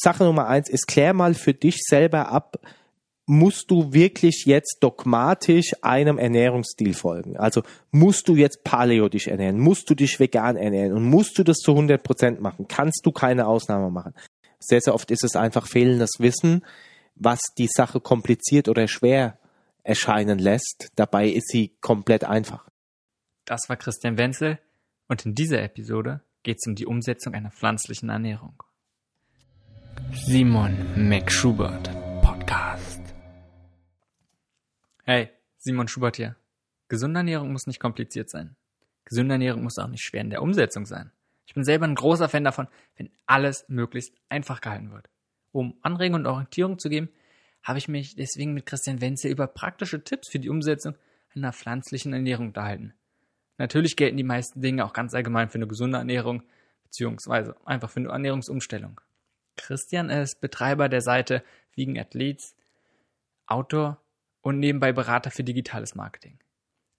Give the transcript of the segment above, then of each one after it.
Sache Nummer eins ist, klär mal für dich selber ab, musst du wirklich jetzt dogmatisch einem Ernährungsstil folgen? Also musst du jetzt Paleo dich ernähren? Musst du dich vegan ernähren? Und musst du das zu 100 Prozent machen? Kannst du keine Ausnahme machen? Sehr, sehr oft ist es einfach fehlendes Wissen, was die Sache kompliziert oder schwer erscheinen lässt. Dabei ist sie komplett einfach. Das war Christian Wenzel und in dieser Episode geht es um die Umsetzung einer pflanzlichen Ernährung. Simon McSchubert Podcast. Hey, Simon Schubert hier. Gesunde Ernährung muss nicht kompliziert sein. Gesunde Ernährung muss auch nicht schwer in der Umsetzung sein. Ich bin selber ein großer Fan davon, wenn alles möglichst einfach gehalten wird. Um Anregungen und Orientierung zu geben, habe ich mich deswegen mit Christian Wenzel über praktische Tipps für die Umsetzung einer pflanzlichen Ernährung unterhalten. Natürlich gelten die meisten Dinge auch ganz allgemein für eine gesunde Ernährung, beziehungsweise einfach für eine Ernährungsumstellung. Christian ist Betreiber der Seite Vegan Athletes, Autor und nebenbei Berater für digitales Marketing.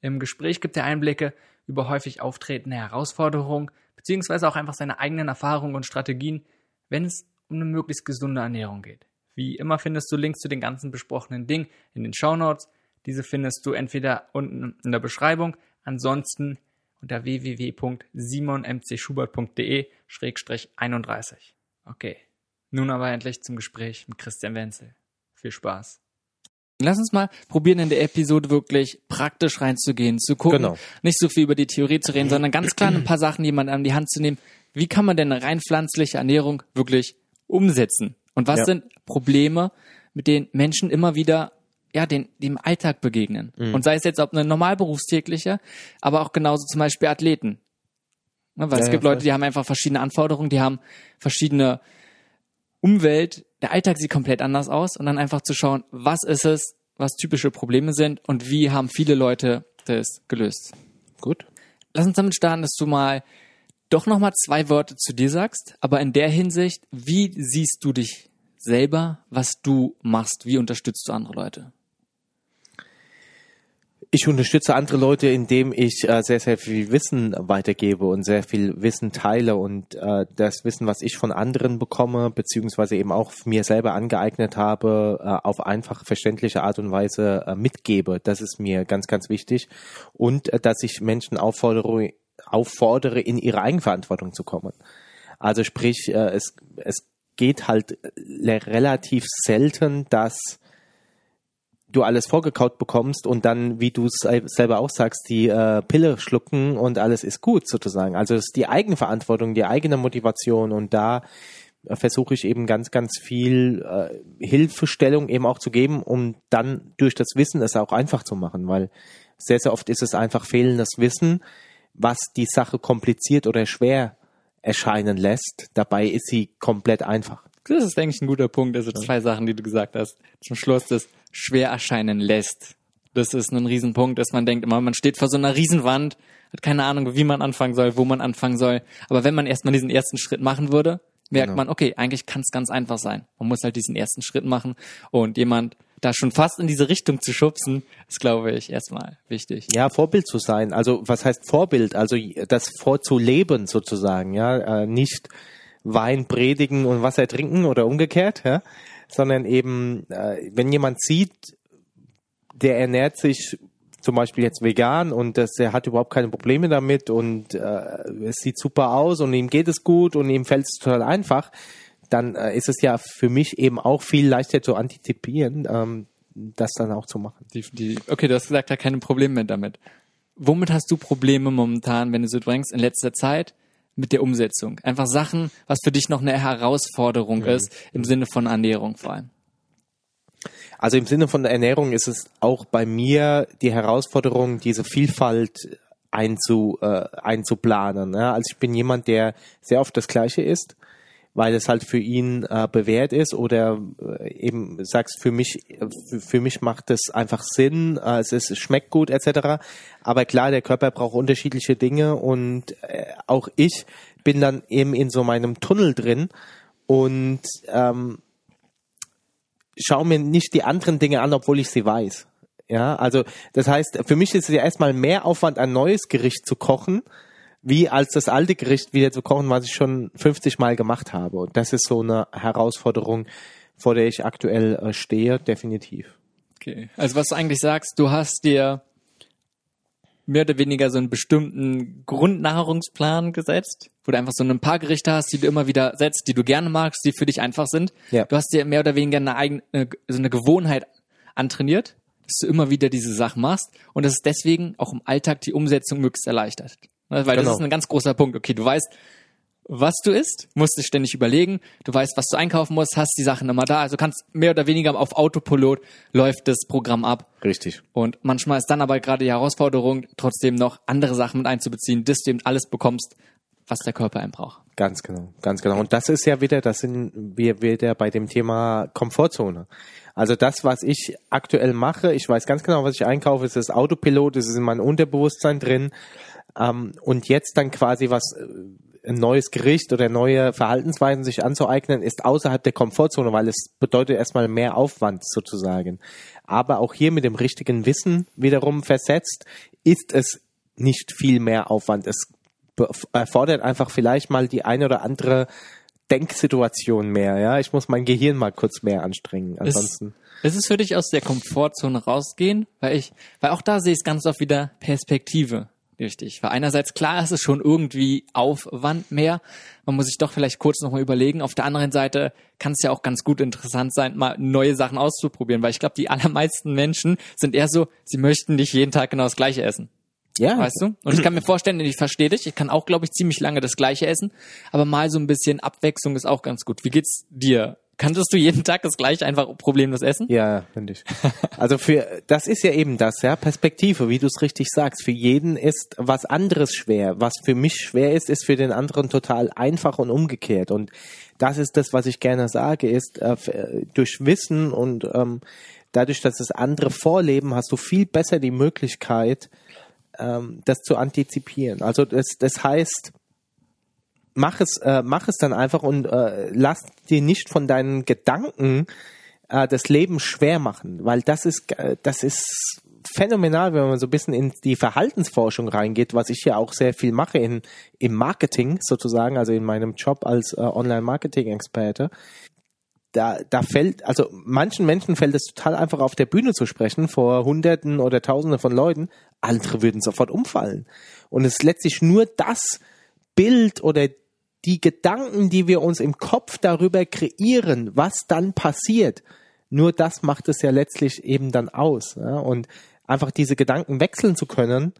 Im Gespräch gibt er Einblicke über häufig auftretende Herausforderungen, beziehungsweise auch einfach seine eigenen Erfahrungen und Strategien, wenn es um eine möglichst gesunde Ernährung geht. Wie immer findest du Links zu den ganzen besprochenen Dingen in den Show Notes. Diese findest du entweder unten in der Beschreibung, ansonsten unter www.simonmcschubert.de-31. Okay, nun aber endlich zum Gespräch mit Christian Wenzel. Viel Spaß. Lass uns mal probieren, in der Episode wirklich praktisch reinzugehen, zu gucken, genau. nicht so viel über die Theorie zu reden, sondern ganz klar ein paar Sachen jemand an die Hand zu nehmen. Wie kann man denn eine rein pflanzliche Ernährung wirklich umsetzen? Und was ja. sind Probleme, mit denen Menschen immer wieder ja, den, dem Alltag begegnen. Mhm. Und sei es jetzt ob eine normalberufstägliche, aber auch genauso zum Beispiel Athleten. Ne, weil ja, es gibt ja, Leute, die haben einfach verschiedene Anforderungen, die haben verschiedene Umwelt, der Alltag sieht komplett anders aus und dann einfach zu schauen, was ist es, was typische Probleme sind und wie haben viele Leute das gelöst. Gut. Lass uns damit starten, dass du mal doch nochmal zwei Worte zu dir sagst, aber in der Hinsicht, wie siehst du dich selber, was du machst? Wie unterstützt du andere Leute? Ich unterstütze andere Leute, indem ich äh, sehr, sehr viel Wissen weitergebe und sehr viel Wissen teile und äh, das Wissen, was ich von anderen bekomme, beziehungsweise eben auch mir selber angeeignet habe, äh, auf einfach verständliche Art und Weise äh, mitgebe. Das ist mir ganz, ganz wichtig. Und äh, dass ich Menschen auffordere, auffordere, in ihre Eigenverantwortung zu kommen. Also sprich, äh, es, es geht halt äh, relativ selten, dass du alles vorgekaut bekommst und dann, wie du es selber auch sagst, die äh, Pille schlucken und alles ist gut sozusagen. Also es ist die Eigenverantwortung, die eigene Motivation und da versuche ich eben ganz, ganz viel äh, Hilfestellung eben auch zu geben, um dann durch das Wissen es auch einfach zu machen, weil sehr, sehr oft ist es einfach fehlendes Wissen, was die Sache kompliziert oder schwer erscheinen lässt. Dabei ist sie komplett einfach. Das ist, denke ich, ein guter Punkt. Also zwei Sachen, die du gesagt hast. Zum Schluss das schwer erscheinen lässt. Das ist ein Riesenpunkt, dass man denkt immer, man steht vor so einer Riesenwand, hat keine Ahnung, wie man anfangen soll, wo man anfangen soll. Aber wenn man erstmal diesen ersten Schritt machen würde, merkt genau. man, okay, eigentlich kann es ganz einfach sein. Man muss halt diesen ersten Schritt machen und jemand da schon fast in diese Richtung zu schubsen, ist, glaube ich, erstmal wichtig. Ja, Vorbild zu sein. Also was heißt Vorbild? Also das vorzuleben sozusagen, ja, äh, nicht Wein predigen und Wasser trinken oder umgekehrt, ja, sondern eben, äh, wenn jemand sieht, der ernährt sich zum Beispiel jetzt vegan und das, er hat überhaupt keine Probleme damit und äh, es sieht super aus und ihm geht es gut und ihm fällt es total einfach, dann äh, ist es ja für mich eben auch viel leichter zu antizipieren, ähm, das dann auch zu machen. Die, die, okay, du hast gesagt, er hat keine Probleme damit. Womit hast du Probleme momentan, wenn du so denkst, in letzter Zeit? Mit der Umsetzung. Einfach Sachen, was für dich noch eine Herausforderung mhm. ist, im Sinne von Ernährung vor allem. Also im Sinne von Ernährung ist es auch bei mir die Herausforderung, diese Vielfalt einzu, äh, einzuplanen. Ja? Also ich bin jemand, der sehr oft das Gleiche isst weil es halt für ihn äh, bewährt ist oder äh, eben sagst für mich für, für mich macht es einfach Sinn, äh, es ist es schmeckt gut etc. Aber klar, der Körper braucht unterschiedliche Dinge und äh, auch ich bin dann eben in so meinem Tunnel drin und ähm, schaue mir nicht die anderen Dinge an, obwohl ich sie weiß. Ja, also das heißt, für mich ist es ja erstmal mehr Aufwand, ein neues Gericht zu kochen, wie als das alte Gericht wieder zu kochen, was ich schon 50 Mal gemacht habe. Und das ist so eine Herausforderung, vor der ich aktuell äh, stehe, definitiv. Okay. Also was du eigentlich sagst, du hast dir mehr oder weniger so einen bestimmten Grundnahrungsplan gesetzt, wo du einfach so ein paar Gerichte hast, die du immer wieder setzt, die du gerne magst, die für dich einfach sind. Ja. Du hast dir mehr oder weniger eine eigene, so eine Gewohnheit antrainiert, dass du immer wieder diese Sachen machst und das ist deswegen auch im Alltag die Umsetzung möglichst erleichtert. Weil das Genau. ist ein ganz großer Punkt. Okay, du weißt, was du isst, musst dich ständig überlegen, du weißt, was du einkaufen musst, hast die Sachen immer da, also kannst mehr oder weniger auf Autopilot läuft das Programm ab. Richtig. Und manchmal ist dann aber gerade die Herausforderung, trotzdem noch andere Sachen mit einzubeziehen, dass du eben alles bekommst, was der Körper einem braucht. Ganz genau, ganz genau. Und das ist ja wieder, das sind wir wieder bei dem Thema Komfortzone. Also das, was ich aktuell mache, ich weiß ganz genau, was ich einkaufe, es ist Autopilot, es ist in meinem Unterbewusstsein drin. Ähm, und jetzt dann quasi was, äh, ein neues Gericht oder neue Verhaltensweisen sich anzueignen, ist außerhalb der Komfortzone, weil es bedeutet erstmal mehr Aufwand sozusagen. Aber auch hier mit dem richtigen Wissen wiederum versetzt, ist es nicht viel mehr Aufwand. Es erfordert einfach vielleicht mal die eine oder andere Denksituation mehr, ja. Ich muss mein Gehirn mal kurz mehr anstrengen. Ansonsten. Ist es für dich aus der Komfortzone rausgehen? Weil ich, weil auch da sehe ich es ganz oft wieder Perspektive. Richtig. Weil einerseits klar ist es schon irgendwie Aufwand mehr. Man muss sich doch vielleicht kurz nochmal überlegen. Auf der anderen Seite kann es ja auch ganz gut interessant sein, mal neue Sachen auszuprobieren. Weil ich glaube, die allermeisten Menschen sind eher so, sie möchten nicht jeden Tag genau das Gleiche essen. Ja, Weißt du? Und ich kann mir vorstellen, ich verstehe dich, ich kann auch, glaube ich, ziemlich lange das Gleiche essen, aber mal so ein bisschen Abwechslung ist auch ganz gut. Wie geht's dir? Kanntest du jeden Tag das Gleiche einfach problemlos essen? Ja, finde ich. Also für das ist ja eben das, ja, Perspektive, wie du es richtig sagst. Für jeden ist was anderes schwer. Was für mich schwer ist, ist für den anderen total einfach und umgekehrt. Und das ist das, was ich gerne sage, ist äh, äh, durch Wissen und ähm, dadurch, dass das andere vorleben, hast du viel besser die Möglichkeit, ähm, das zu antizipieren. Also das, das heißt, mach es, äh, mach es dann einfach und äh, lass dir nicht von deinen Gedanken äh, das Leben schwer machen, weil das ist, äh, das ist phänomenal, wenn man so ein bisschen in die Verhaltensforschung reingeht, was ich ja auch sehr viel mache in, im Marketing sozusagen, also in meinem Job als äh, Online-Marketing-Experte. Da, da fällt, also manchen Menschen fällt es total einfach auf der Bühne zu sprechen vor Hunderten oder Tausenden von Leuten. Andere würden sofort umfallen. Und es ist letztlich nur das Bild oder die Gedanken, die wir uns im Kopf darüber kreieren, was dann passiert, nur das macht es ja letztlich eben dann aus. Ja? Und einfach diese Gedanken wechseln zu können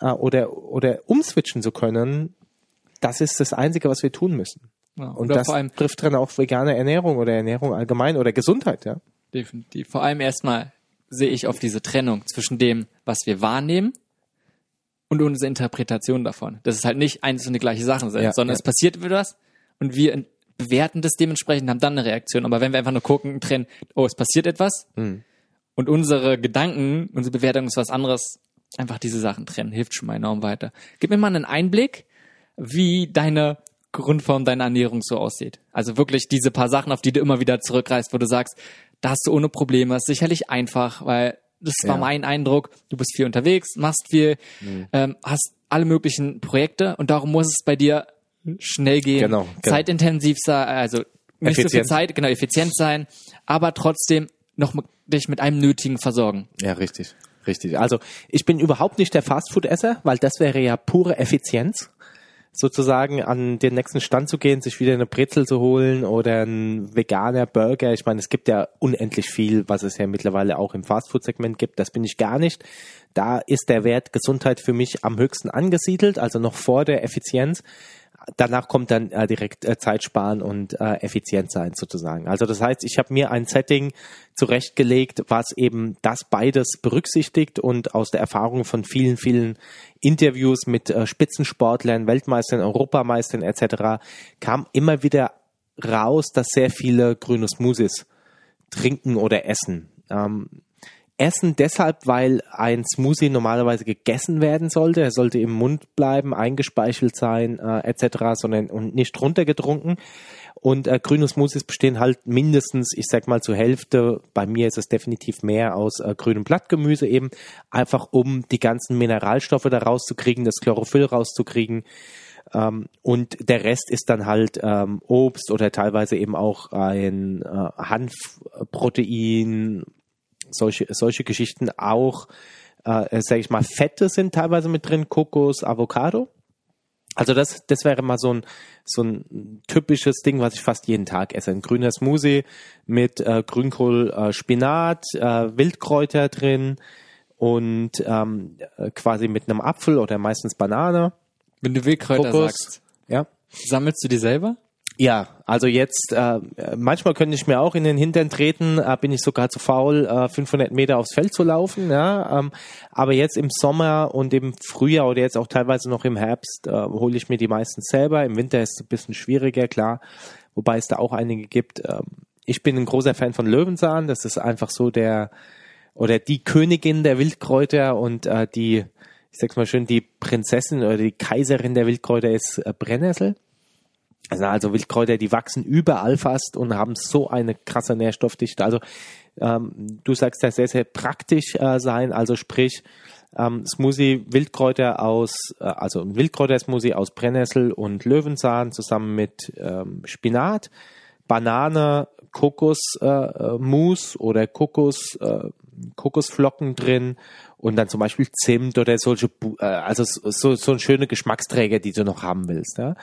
äh, oder, oder umswitchen zu können, das ist das Einzige, was wir tun müssen. Ja, Und das vor allem trifft dann auch vegane Ernährung oder Ernährung allgemein oder Gesundheit, ja. definitiv. Vor allem erstmal sehe ich auf diese Trennung zwischen dem, was wir wahrnehmen und unsere Interpretation davon. Dass es halt nicht eins und die gleiche Sachen sind, Ja, sondern ja. es passiert etwas und wir bewerten das dementsprechend, haben dann eine Reaktion. Aber wenn wir einfach nur gucken, trennen, oh, es passiert etwas Hm. und unsere Gedanken, unsere Bewertung ist was anderes, einfach diese Sachen trennen, hilft schon mal enorm weiter. Gib mir mal einen Einblick, wie deine Grundform deiner Ernährung so aussieht. Also wirklich diese paar Sachen, auf die du immer wieder zurückreist, wo du sagst, da hast du ohne Probleme, ist sicherlich einfach, weil das war Ja. mein Eindruck, du bist viel unterwegs, machst viel, ähm, hast alle möglichen Projekte und darum muss es bei dir schnell gehen, Genau, genau. zeitintensiv sein, also nicht so viel Effizient. Zeit, genau, effizient sein, aber trotzdem noch mit, dich mit einem Nötigen versorgen. Ja, richtig. Richtig. Also ich bin überhaupt nicht der Fastfood-Esser, weil das wäre ja pure Effizienz. Sozusagen an den nächsten Stand zu gehen, sich wieder eine Brezel zu holen oder ein veganer Burger. Ich meine, es gibt ja unendlich viel, was es ja mittlerweile auch im Fastfood-Segment gibt. Das bin ich gar nicht. Da ist der Wert Gesundheit für mich am höchsten angesiedelt, also noch vor der Effizienz. Danach kommt dann äh, direkt äh, Zeit sparen und äh, effizient sein sozusagen. Also das heißt, ich habe mir ein Setting zurechtgelegt, was eben das beides berücksichtigt und aus der Erfahrung von vielen, vielen Interviews mit äh, Spitzensportlern, Weltmeistern, Europameistern etc. kam immer wieder raus, dass sehr viele grüne Smoothies trinken oder essen. Ähm, Essen deshalb, weil ein Smoothie normalerweise gegessen werden sollte. Er sollte im Mund bleiben, eingespeichelt sein, äh, etc., sondern und nicht runtergetrunken. Und äh, grüne Smoothies bestehen halt mindestens, ich sag mal zur Hälfte, bei mir ist es definitiv mehr aus äh, grünem Blattgemüse eben, einfach um die ganzen Mineralstoffe da rauszukriegen, das Chlorophyll rauszukriegen. Ähm, und der Rest ist dann halt ähm, Obst oder teilweise eben auch ein äh, Hanfprotein, solche, solche Geschichten auch, äh, sage ich mal, Fette sind teilweise mit drin, Kokos, Avocado. Also das, das wäre mal so ein, so ein typisches Ding, was ich fast jeden Tag esse. Ein grüner Smoothie mit äh, Grünkohl, äh, Spinat, äh, Wildkräuter drin und ähm, quasi mit einem Apfel oder meistens Banane. Wenn du Wildkräuter Kokos. sagst, Ja. sammelst du die selber? Ja, also jetzt, äh, manchmal könnte ich mir auch in den Hintern treten, äh, bin ich sogar zu faul, äh, 500 Meter aufs Feld zu laufen. Ja, ähm, aber jetzt im Sommer und im Frühjahr oder jetzt auch teilweise noch im Herbst äh, hole ich mir die meistens selber. Im Winter ist es ein bisschen schwieriger, klar, wobei es da auch einige gibt. Ähm, ich bin ein großer Fan von Löwenzahn. Das ist einfach so der oder die Königin der Wildkräuter und äh, die, ich sag's mal schön, die Prinzessin oder die Kaiserin der Wildkräuter ist äh, Brennnessel. Also, also Wildkräuter, die wachsen überall fast und haben so eine krasse Nährstoffdichte. Also ähm, du sagst ja sehr, sehr praktisch äh, sein. Also sprich, ähm, Smoothie Wildkräuter aus, äh, also ein Wildkräuter-Smoothie aus Brennnessel und Löwenzahn zusammen mit ähm, Spinat, Banane, Kokosmus äh, Mousse oder Kokos, äh, Kokosflocken drin und dann zum Beispiel Zimt oder solche, äh, also so, so ein schöne Geschmacksträger, die du noch haben willst. Ja?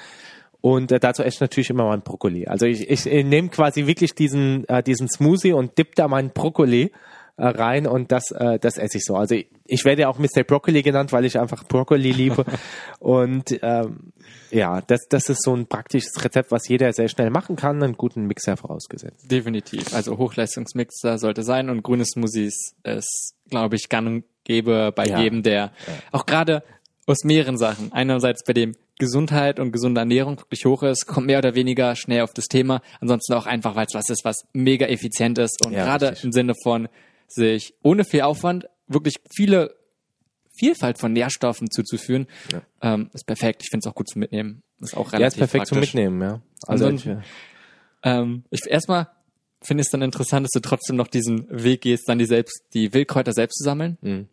Und äh, dazu esse ich natürlich immer meinen Brokkoli. Also ich, ich, ich nehme quasi wirklich diesen, äh, diesen Smoothie und dipp da meinen Brokkoli äh, rein und das, äh, das esse ich so. Also ich, ich werde ja auch Mr. Broccoli genannt, weil ich einfach Brokkoli liebe. und ähm, ja, das, das ist so ein praktisches Rezept, was jeder sehr schnell machen kann, einen guten Mixer vorausgesetzt. Definitiv. Also Hochleistungsmixer sollte sein und grüne Smoothies ist, glaube ich, gang und gäbe bei Ja. jedem, der auch gerade aus mehreren Sachen. Einerseits bei dem Gesundheit und gesunde Ernährung wirklich hoch ist, kommt mehr oder weniger schnell auf das Thema. Ansonsten auch einfach, weil es was ist, was mega effizient ist und Ja, gerade richtig. im Sinne von sich ohne viel Aufwand wirklich viele Vielfalt von Nährstoffen zuzuführen, ähm, ist perfekt. Ich finde es auch gut zum Mitnehmen. Ist auch relativ Ja, ist perfekt zum praktisch. Mitnehmen, ja. Also ich, Ansonsten- Ähm, ich erstmal finde es dann interessant, dass du trotzdem noch diesen Weg gehst, dann die selbst, die Wildkräuter selbst zu sammeln. Mhm.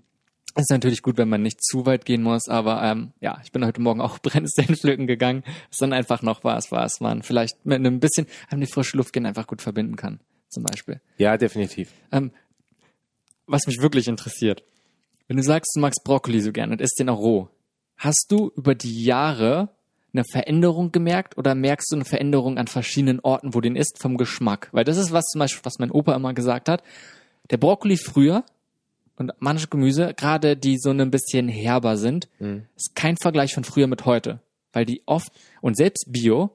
Ist natürlich gut, wenn man nicht zu weit gehen muss, aber ähm, ja, ich bin heute Morgen auch Brennnesseln pflücken gegangen. Es dann einfach noch was, was man vielleicht mit einem bisschen an die frische Luft gehen einfach gut verbinden kann, zum Beispiel. ja, definitiv. Ähm, was mich wirklich interessiert, wenn du sagst, du magst Brokkoli so gern und isst den auch roh, hast du über die Jahre eine Veränderung gemerkt oder merkst du eine Veränderung an verschiedenen Orten, wo du den isst, vom Geschmack? Weil das ist was zum Beispiel, was mein Opa immer gesagt hat. Der Brokkoli früher und manche Gemüse, gerade die so ein bisschen herber sind, ist kein Vergleich von früher mit heute. Weil die oft, und selbst Bio,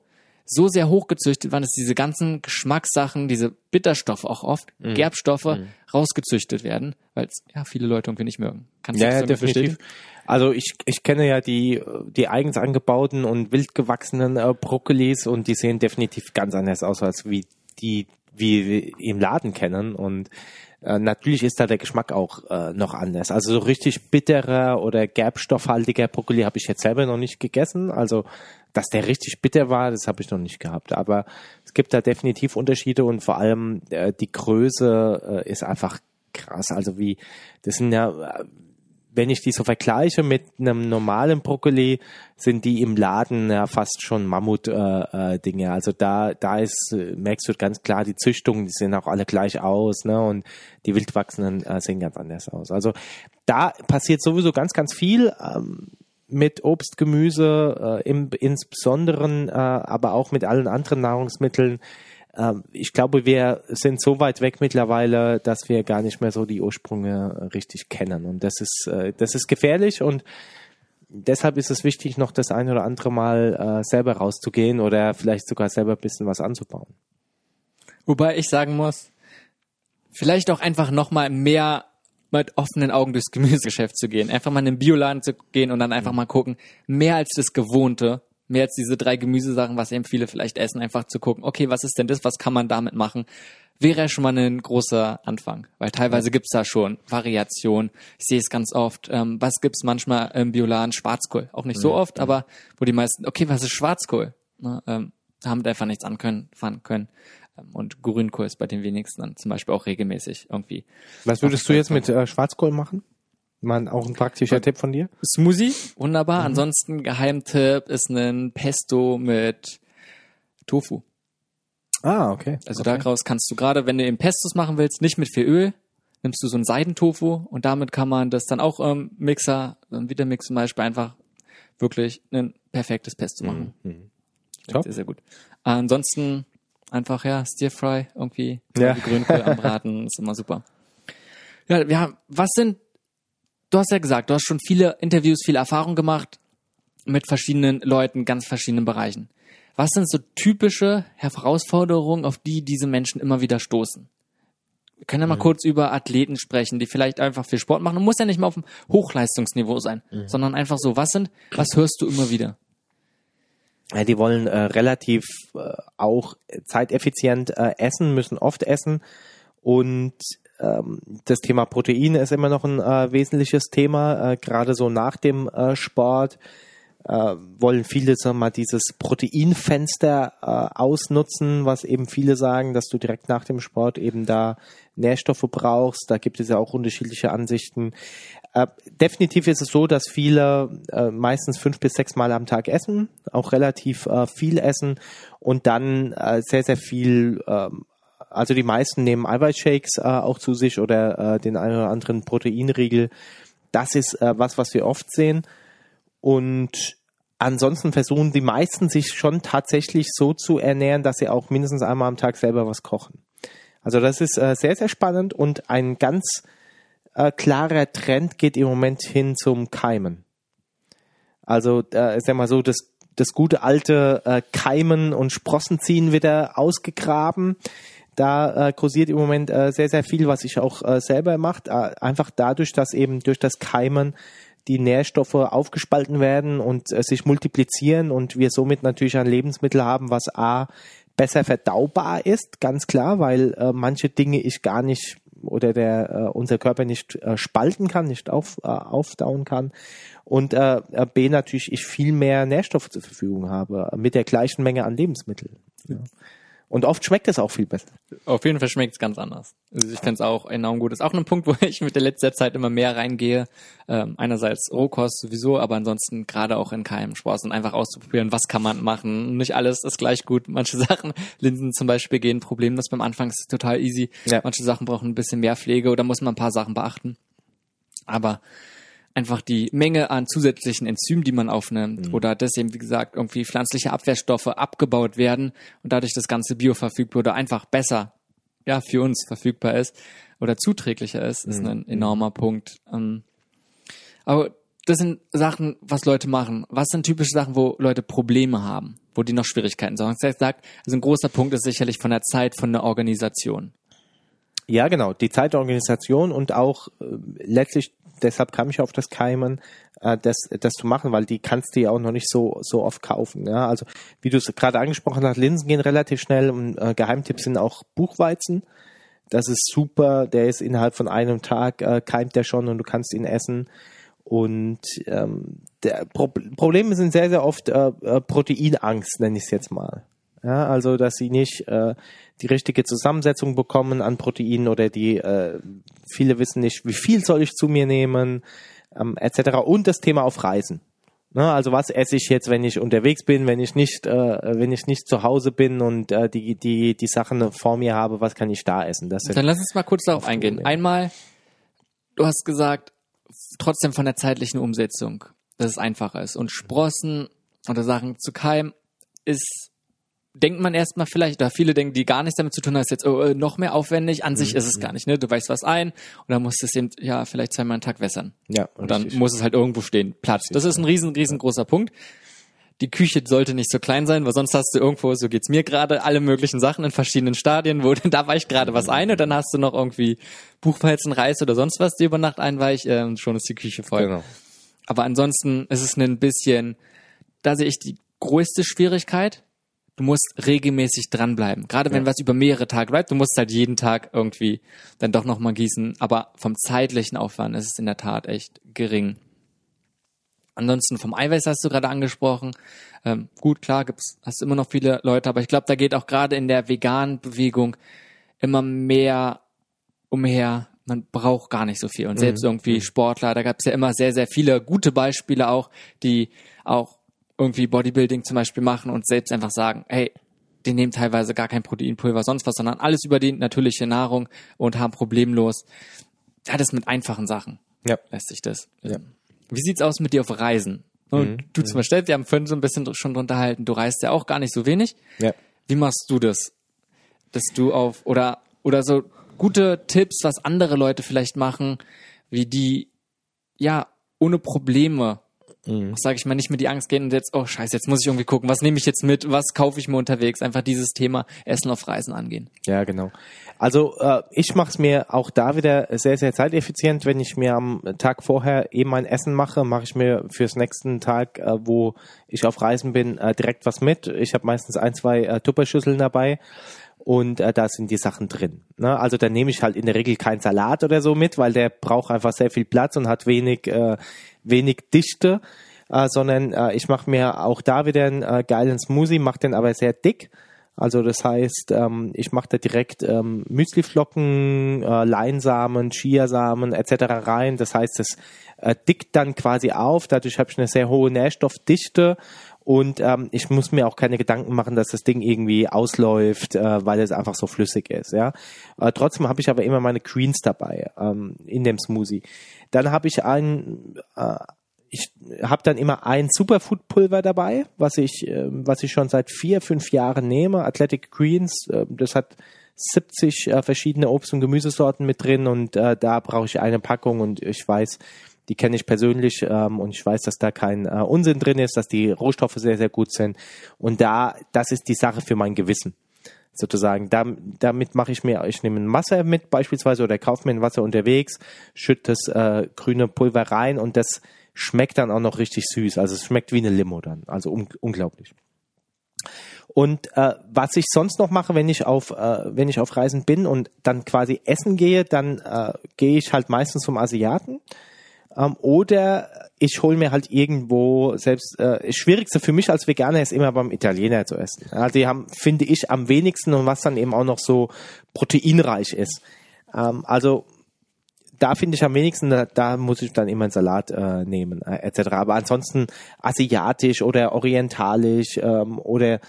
so sehr hochgezüchtet waren, dass diese ganzen Geschmackssachen, diese Bitterstoffe auch oft, Gerbstoffe, rausgezüchtet werden, weil es ja viele Leute irgendwie nicht mögen. Kannst Ja, du ja, das damit definitiv. Also ich, ich kenne ja die, die eigens angebauten und wild gewachsenen äh, Brokkolis und die sehen definitiv ganz anders aus als wie die, wie wir im Laden kennen und äh, natürlich ist da der Geschmack auch äh, noch anders. Also so richtig bitterer oder gerbstoffhaltiger Brokkoli habe ich jetzt selber noch nicht gegessen. Also dass der richtig bitter war, das habe ich noch nicht gehabt. Aber es gibt da definitiv Unterschiede und vor allem äh, die Größe äh, ist einfach krass. Also wie, das sind ja, wenn ich die so vergleiche mit einem normalen Brokkoli, sind die im Laden ja fast schon Mammut-Dinge. Äh, Dinge. also da, da ist, äh, merkst du ganz klar, die Züchtungen, die sehen auch alle gleich aus, ne? Und die wildwachsenen äh, sehen ganz anders aus. Also da passiert sowieso ganz, ganz viel. Ähm, mit Obst, Gemüse, äh, im, insbesondere, äh, aber auch mit allen anderen Nahrungsmitteln. Ähm, ich glaube, wir sind so weit weg mittlerweile, dass wir gar nicht mehr so die Ursprünge richtig kennen. Und das ist, äh, das ist gefährlich und deshalb ist es wichtig, noch das ein oder andere Mal äh, selber rauszugehen oder vielleicht sogar selber ein bisschen was anzubauen. Wobei ich sagen muss, vielleicht auch einfach nochmal mehr mit offenen Augen durchs Gemüsegeschäft zu gehen. Einfach mal in den Bioladen zu gehen und dann einfach mal gucken, mehr als das Gewohnte, mehr als diese drei Gemüsesachen, was eben viele vielleicht essen, einfach zu gucken, okay, was ist denn das, was kann man damit machen? Wäre ja schon mal ein großer Anfang, weil teilweise gibt's da schon Variationen. Ich sehe es ganz oft. Ähm, was gibt's manchmal im Bioladen? Schwarzkohl. Auch nicht so oft, aber wo die meisten, okay, was ist Schwarzkohl? Na, ähm, damit einfach nichts anfangen können. Ähm, Und Grünkohl ist bei den wenigsten dann zum Beispiel auch regelmäßig irgendwie. Was würdest du jetzt mit äh, Schwarzkohl machen? Mal auch ein praktischer Tipp von dir? Smoothie, wunderbar. Ansonsten Geheimtipp ist ein Pesto mit Tofu. Ah, okay. Also okay. daraus kannst du gerade, wenn du eben Pestos machen willst, nicht mit viel Öl, nimmst du so einen Seidentofu und damit kann man das dann auch im Mixer, im Vitamix zum Beispiel einfach wirklich ein perfektes Pesto machen. Mhm. Top. Sehr, sehr gut. Ansonsten einfach, ja, Stir Fry irgendwie, Ja. Grünkohl am Braten, ist immer super. Ja, wir haben, was sind, du hast ja gesagt, du hast schon viele Interviews, viele Erfahrungen gemacht mit verschiedenen Leuten, ganz verschiedenen Bereichen. Was sind so typische Herausforderungen, auf die diese Menschen immer wieder stoßen? Wir können ja mal kurz über Athleten sprechen, die vielleicht einfach viel Sport machen. Und muss ja nicht mal auf dem Hochleistungsniveau sein, sondern einfach so, was sind, was hörst du immer wieder? Ja, die wollen äh, relativ äh, auch zeiteffizient äh, essen, müssen oft essen und ähm, das Thema Protein ist immer noch ein äh, wesentliches Thema, äh, gerade so nach dem äh, Sport äh, wollen viele sagen mal dieses Proteinfenster äh, ausnutzen, was eben viele sagen, dass du direkt nach dem Sport eben da Nährstoffe brauchst. Da gibt es ja auch unterschiedliche Ansichten. Äh, definitiv ist es so, dass viele äh, meistens fünf bis sechs Mal am Tag essen, auch relativ äh, viel essen und dann äh, sehr, sehr viel, ähm, also die meisten nehmen Eiweißshakes äh, auch zu sich oder äh, den einen oder anderen Proteinriegel. Das ist äh, was, was wir oft sehen. Und ansonsten versuchen die meisten sich schon tatsächlich so zu ernähren, dass sie auch mindestens einmal am Tag selber was kochen. Also das ist äh, sehr, sehr spannend und ein ganz äh, klarer Trend geht im Moment hin zum Keimen. Also äh, sag mal so, das, das gute alte äh, Keimen und Sprossenziehen wieder ausgegraben. Da äh, kursiert im Moment äh, sehr, sehr viel, was ich auch äh, selber macht. Äh, einfach dadurch, dass eben durch das Keimen die Nährstoffe aufgespalten werden und äh, sich multiplizieren und wir somit natürlich ein Lebensmittel haben, was A besser verdaubar ist, ganz klar, weil äh, manche Dinge ich gar nicht oder der äh, unser Körper nicht äh, spalten kann, nicht auf, äh, aufdauen kann und äh, äh, B natürlich ich viel mehr Nährstoffe zur Verfügung habe mit der gleichen Menge an Lebensmitteln. Ja. Und oft schmeckt es auch viel besser. Auf jeden Fall schmeckt es ganz anders. Also ich finde es auch enorm gut. ist auch ein Punkt, wo ich mit der letzter Zeit immer mehr reingehe. Ähm, einerseits Rohkost sowieso, aber ansonsten gerade auch in keinem Spaß und einfach auszuprobieren, was kann man machen. Nicht alles ist gleich gut. Manche Sachen, Linsen zum Beispiel, gehen problemlos beim Anfang, ist total easy. Ja. Manche Sachen brauchen ein bisschen mehr Pflege oder muss man ein paar Sachen beachten. Aber einfach die Menge an zusätzlichen Enzymen, die man aufnimmt, oder dass eben, wie gesagt, irgendwie pflanzliche Abwehrstoffe abgebaut werden und dadurch das ganze Bio verfügbar oder einfach besser, ja, für uns verfügbar ist oder zuträglicher ist, ist ein enormer Punkt. Ähm, aber das sind Sachen, was Leute machen. Was sind typische Sachen, wo Leute Probleme haben, wo die noch Schwierigkeiten haben? Ich sagt, also ein großer Punkt ist sicherlich von der Zeit, von der Organisation. Ja, genau. Die Zeit der Organisation und auch äh, letztlich, deshalb kam ich auf das Keimen, äh, das, das zu machen, weil die kannst du ja auch noch nicht so, so oft kaufen. Ja? Also wie du es gerade angesprochen hast, Linsen gehen relativ schnell und äh, Geheimtipps sind auch Buchweizen. Das ist super, der ist innerhalb von einem Tag, äh, keimt der schon und du kannst ihn essen. Und ähm, der Pro Probleme sind sehr, sehr oft äh, äh, Proteinangst, nenne ich es jetzt mal. Ja, also dass sie nicht äh, die richtige Zusammensetzung bekommen an Proteinen oder die äh, viele wissen nicht, wie viel soll ich zu mir nehmen, ähm, etc. Und das Thema auf Reisen. Ne, also was esse ich jetzt, wenn ich unterwegs bin, wenn ich nicht, äh, wenn ich nicht zu Hause bin und äh, die die die Sachen vor mir habe, was kann ich da essen? Das Dann lass uns mal kurz darauf Auf eingehen. Probleme. Einmal, du hast gesagt, trotzdem von der zeitlichen Umsetzung, dass es einfacher ist. Und Sprossen oder Sachen zu keimen ist, denkt man erstmal vielleicht, oder viele denken, die gar nichts damit zu tun haben, ist jetzt oh, äh, noch mehr aufwendig. An sich ist es gar nicht, ne? Du weißt was ein und dann musst du es eben, ja, vielleicht zweimal am Tag wässern. ja Und dann richtig. muss es halt irgendwo stehen. Platz. Das ist ein riesen, riesengroßer Punkt. Die Küche sollte nicht so klein sein, weil sonst hast du irgendwo, so geht's mir gerade, alle möglichen Sachen in verschiedenen Stadien, wo da weicht gerade was ein und dann hast du noch irgendwie Buchweizen, Reis oder sonst was, die über Nacht einweicht, äh, und schon ist die Küche voll. Genau. Aber ansonsten ist es ein bisschen, da sehe ich die größte Schwierigkeit. Du musst regelmäßig dranbleiben. Gerade wenn Ja. was über mehrere Tage bleibt, du musst halt jeden Tag irgendwie dann doch nochmal gießen. Aber vom zeitlichen Aufwand ist es in der Tat echt gering. Ansonsten vom Eiweiß hast du gerade angesprochen. Ähm, gut, klar, gibt's, hast immer noch viele Leute, aber ich glaube, da geht auch gerade in der veganen Bewegung immer mehr umher. Man braucht gar nicht so viel. Und selbst Mhm. irgendwie Sportler, da gab's ja immer sehr, sehr viele gute Beispiele auch, die auch irgendwie Bodybuilding zum Beispiel machen und selbst einfach sagen, hey, die nehmen teilweise gar kein Proteinpulver, sonst was, sondern alles über die natürliche Nahrung und haben problemlos, ja, das mit einfachen Sachen Ja. lässt sich das. Ja. Wie sieht's aus mit dir auf Reisen? Und Mhm. du zum Beispiel, wir haben vorhin so ein bisschen schon drunter halten, du reist ja auch gar nicht so wenig. Ja. Wie machst du das? Dass du auf, oder, oder so gute Tipps, was andere Leute vielleicht machen, wie die, ja, ohne Probleme, Mhm. sage ich mal, nicht mit die Angst gehen und jetzt, oh scheiße, jetzt muss ich irgendwie gucken, was nehme ich jetzt mit, was kaufe ich mir unterwegs, einfach dieses Thema Essen auf Reisen angehen. Ja, genau. Also äh, ich mache es mir auch da wieder sehr, sehr zeiteffizient. Wenn ich mir am Tag vorher eben mein Essen mache, mache ich mir fürs nächsten Tag, äh, wo ich auf Reisen bin, äh, direkt was mit. Ich habe meistens ein, zwei äh, Tupperschüsseln dabei und äh, da sind die Sachen drin. Ne? Also da nehme ich halt in der Regel keinen Salat oder so mit, weil der braucht einfach sehr viel Platz und hat wenig, äh, wenig Dichte. Äh, sondern äh, ich mache mir auch da wieder einen äh, geilen Smoothie, mache den aber sehr dick. Also das heißt, ähm, ich mache da direkt ähm, Müsliflocken, äh, Leinsamen, Chiasamen etc. rein. Das heißt, es äh, dickt dann quasi auf. Dadurch habe ich eine sehr hohe Nährstoffdichte und ähm, ich muss mir auch keine Gedanken machen, dass das Ding irgendwie ausläuft, äh, weil es einfach so flüssig ist. Ja. Äh, trotzdem habe ich aber immer meine Greens dabei ähm, in dem Smoothie. Dann habe ich einen äh, ich habe dann immer ein Superfood-Pulver dabei, was ich, äh, was ich schon seit vier, fünf Jahren nehme. Athletic Greens, äh, das hat 70 äh, verschiedene Obst- und Gemüsesorten mit drin und äh, da brauche ich eine Packung und ich weiß, die kenne ich persönlich ähm, und ich weiß, dass da kein äh, Unsinn drin ist, dass die Rohstoffe sehr, sehr gut sind. Und da, das ist die Sache für mein Gewissen sozusagen. Da, damit mache ich mir, ich nehme ein Wasser mit beispielsweise oder kaufe mir ein Wasser unterwegs, schütte das äh, grüne Pulver rein und das schmeckt dann auch noch richtig süß. Also es schmeckt wie eine Limo dann. Also un unglaublich. Und äh, was ich sonst noch mache, wenn ich auf äh, wenn ich auf Reisen bin und dann quasi essen gehe, dann äh, gehe ich halt meistens zum Asiaten ähm, oder ich hole mir halt irgendwo selbst äh, das Schwierigste für mich als Veganer ist immer beim Italiener zu essen. Ja, die haben finde ich am wenigsten und was dann eben auch noch so proteinreich ist. Ähm, also da finde ich am wenigsten, da, da muss ich dann immer einen Salat äh, nehmen, äh, etc. Aber ansonsten asiatisch oder orientalisch ähm, oder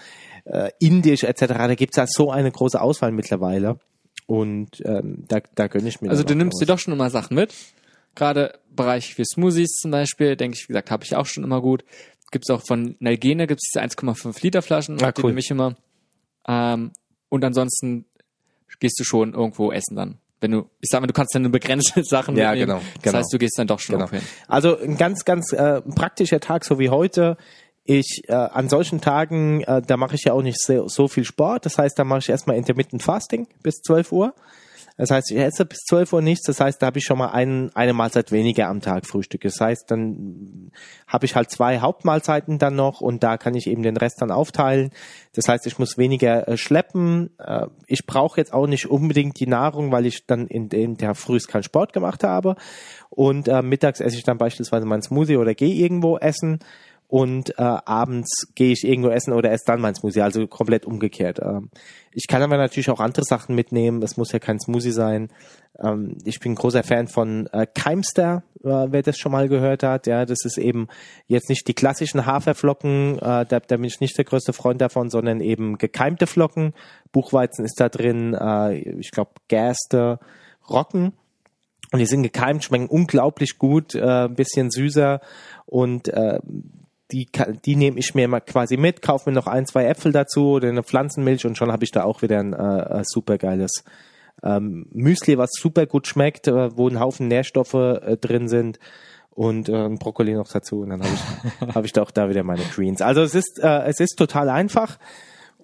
äh, indisch etc. Da gibt's ja so eine große Auswahl mittlerweile. Und ähm, da, da gönne ich mir. Also du nimmst dir doch schon immer Sachen mit. Gerade Bereich für Smoothies zum Beispiel, denke ich, wie gesagt, habe ich auch schon immer gut. Gibt's auch von Nalgene, gibt's diese 1,5 Liter Flaschen, Ah, die cool. nehme ich immer. Ähm, und ansonsten gehst du schon irgendwo essen dann. Wenn du, ich sag mal, du kannst dann nur begrenzte Sachen Ja, mitnehmen. genau, Das genau. heißt, du gehst dann doch schon Genau. hin. Also ein ganz, ganz äh, praktischer Tag, so wie heute. Ich äh, an solchen Tagen, äh, da mache ich ja auch nicht so, so viel Sport. Das heißt, da mache ich erstmal Intermittent Fasting bis 12 Uhr. Das heißt, ich esse bis 12 Uhr nichts. Das heißt, da habe ich schon mal ein, eine Mahlzeit weniger am Tag Frühstück. Das heißt, dann habe ich halt zwei Hauptmahlzeiten dann noch und da kann ich eben den Rest dann aufteilen. Das heißt, ich muss weniger äh, schleppen. Äh, ich brauche jetzt auch nicht unbedingt die Nahrung, weil ich dann in dem Tag frühst keinen Sport gemacht habe. Und äh, mittags esse ich dann beispielsweise meinen Smoothie oder gehe irgendwo essen. Und äh, abends gehe ich irgendwo essen oder esse dann mein Smoothie, also komplett umgekehrt. Ähm, ich kann aber natürlich auch andere Sachen mitnehmen. Es muss ja kein Smoothie sein. Ähm, ich bin großer Fan von äh, Keimster, äh, wer das schon mal gehört hat. Ja, das ist eben jetzt nicht die klassischen Haferflocken, äh, da, da bin ich nicht der größte Freund davon, sondern eben gekeimte Flocken. Buchweizen ist da drin, äh, ich glaube Gerste, Roggen. Und die sind gekeimt, schmecken unglaublich gut, äh, ein bisschen süßer und äh, die, die nehme ich mir mal quasi mit, kaufe mir noch ein, zwei Äpfel dazu oder eine Pflanzenmilch und schon habe ich da auch wieder ein äh, super geiles ähm, Müsli, was super gut schmeckt, äh, wo ein Haufen Nährstoffe äh, drin sind und äh, ein Brokkoli noch dazu und dann habe ich, hab ich da auch da wieder meine Greens. Also es ist, äh, es ist total einfach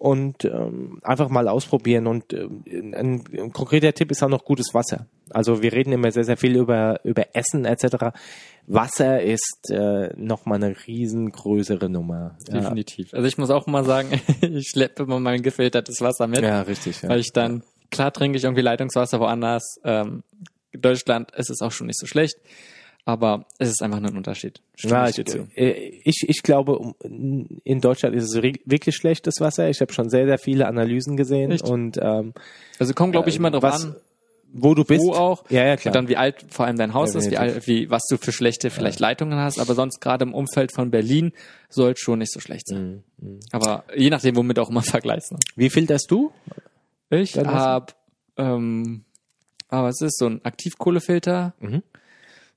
und ähm, einfach mal ausprobieren. Und ähm, ein, ein konkreter Tipp ist auch noch gutes Wasser. Also wir reden immer sehr, sehr viel über, über Essen etc. Wasser ist äh, nochmal eine riesengrößere Nummer. Ja, Definitiv. Also ich muss auch mal sagen, ich schleppe immer mein gefiltertes Wasser mit. ja richtig. Ja. weil ich dann, klar trinke ich irgendwie Leitungswasser woanders. Ähm, Deutschland ist es auch schon nicht so schlecht. Aber es ist einfach ein Unterschied. Na, ich äh, ich, ich glaube, in Deutschland ist es wirklich schlechtes Wasser. Ich habe schon sehr, sehr viele Analysen gesehen Echt? und ähm, Also kommt, glaube ich, immer drauf was, an, wo du bist. wo auch. Ja, ja, klar. Und dann wie alt vor allem dein Haus ist, wie, alt, wie was du für schlechte vielleicht Leitungen hast. Aber sonst gerade im Umfeld von Berlin soll es schon nicht so schlecht sein. Mhm, Aber je nachdem, womit auch immer vergleichst. Ne? Wie filterst du? Ich habe, ähm, aber es ist so ein Aktivkohlefilter. Mhm.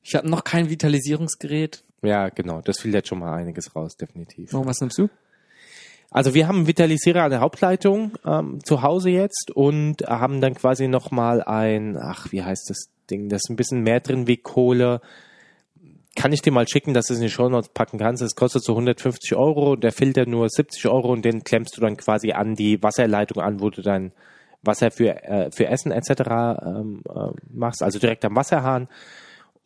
Ich habe noch kein Vitalisierungsgerät. Ja, genau. Das filtert schon mal einiges raus, definitiv. Oh, was nimmst du? Also wir haben einen Vitalisierer an der Hauptleitung ähm, zu Hause jetzt und haben dann quasi nochmal ein, ach, wie heißt das Ding, das ist ein bisschen mehr drin wie Kohle. Kann ich dir mal schicken, dass du es in die Show Notes packen kannst. Das kostet so 150 Euro, der Filter nur 70 Euro und den klemmst du dann quasi an die Wasserleitung an, wo du dein Wasser für, äh, für Essen etc. Ähm, äh, machst, also direkt am Wasserhahn.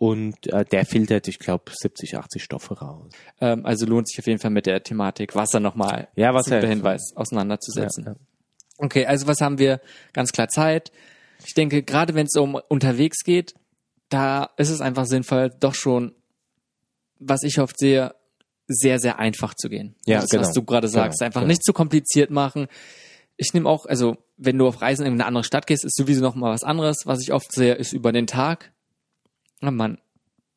Und äh, der filtert, ich glaube, 70, 80 Stoffe raus. Ähm, also lohnt sich auf jeden Fall mit der Thematik Wasser nochmal Ja, Wasser- guter Hinweis auseinanderzusetzen. Ja, ja. Okay, also was haben wir? Ganz klar Zeit. Ich denke, gerade wenn es um unterwegs geht, da ist es einfach sinnvoll, doch schon, was ich oft sehe, sehr, sehr einfach zu gehen. Ja, das, genau. was du gerade sagst. Genau, einfach genau. nicht zu kompliziert machen. Ich nehme auch, also wenn du auf Reisen in eine andere Stadt gehst, ist sowieso noch mal was anderes. Was ich oft sehe, ist über den Tag. Man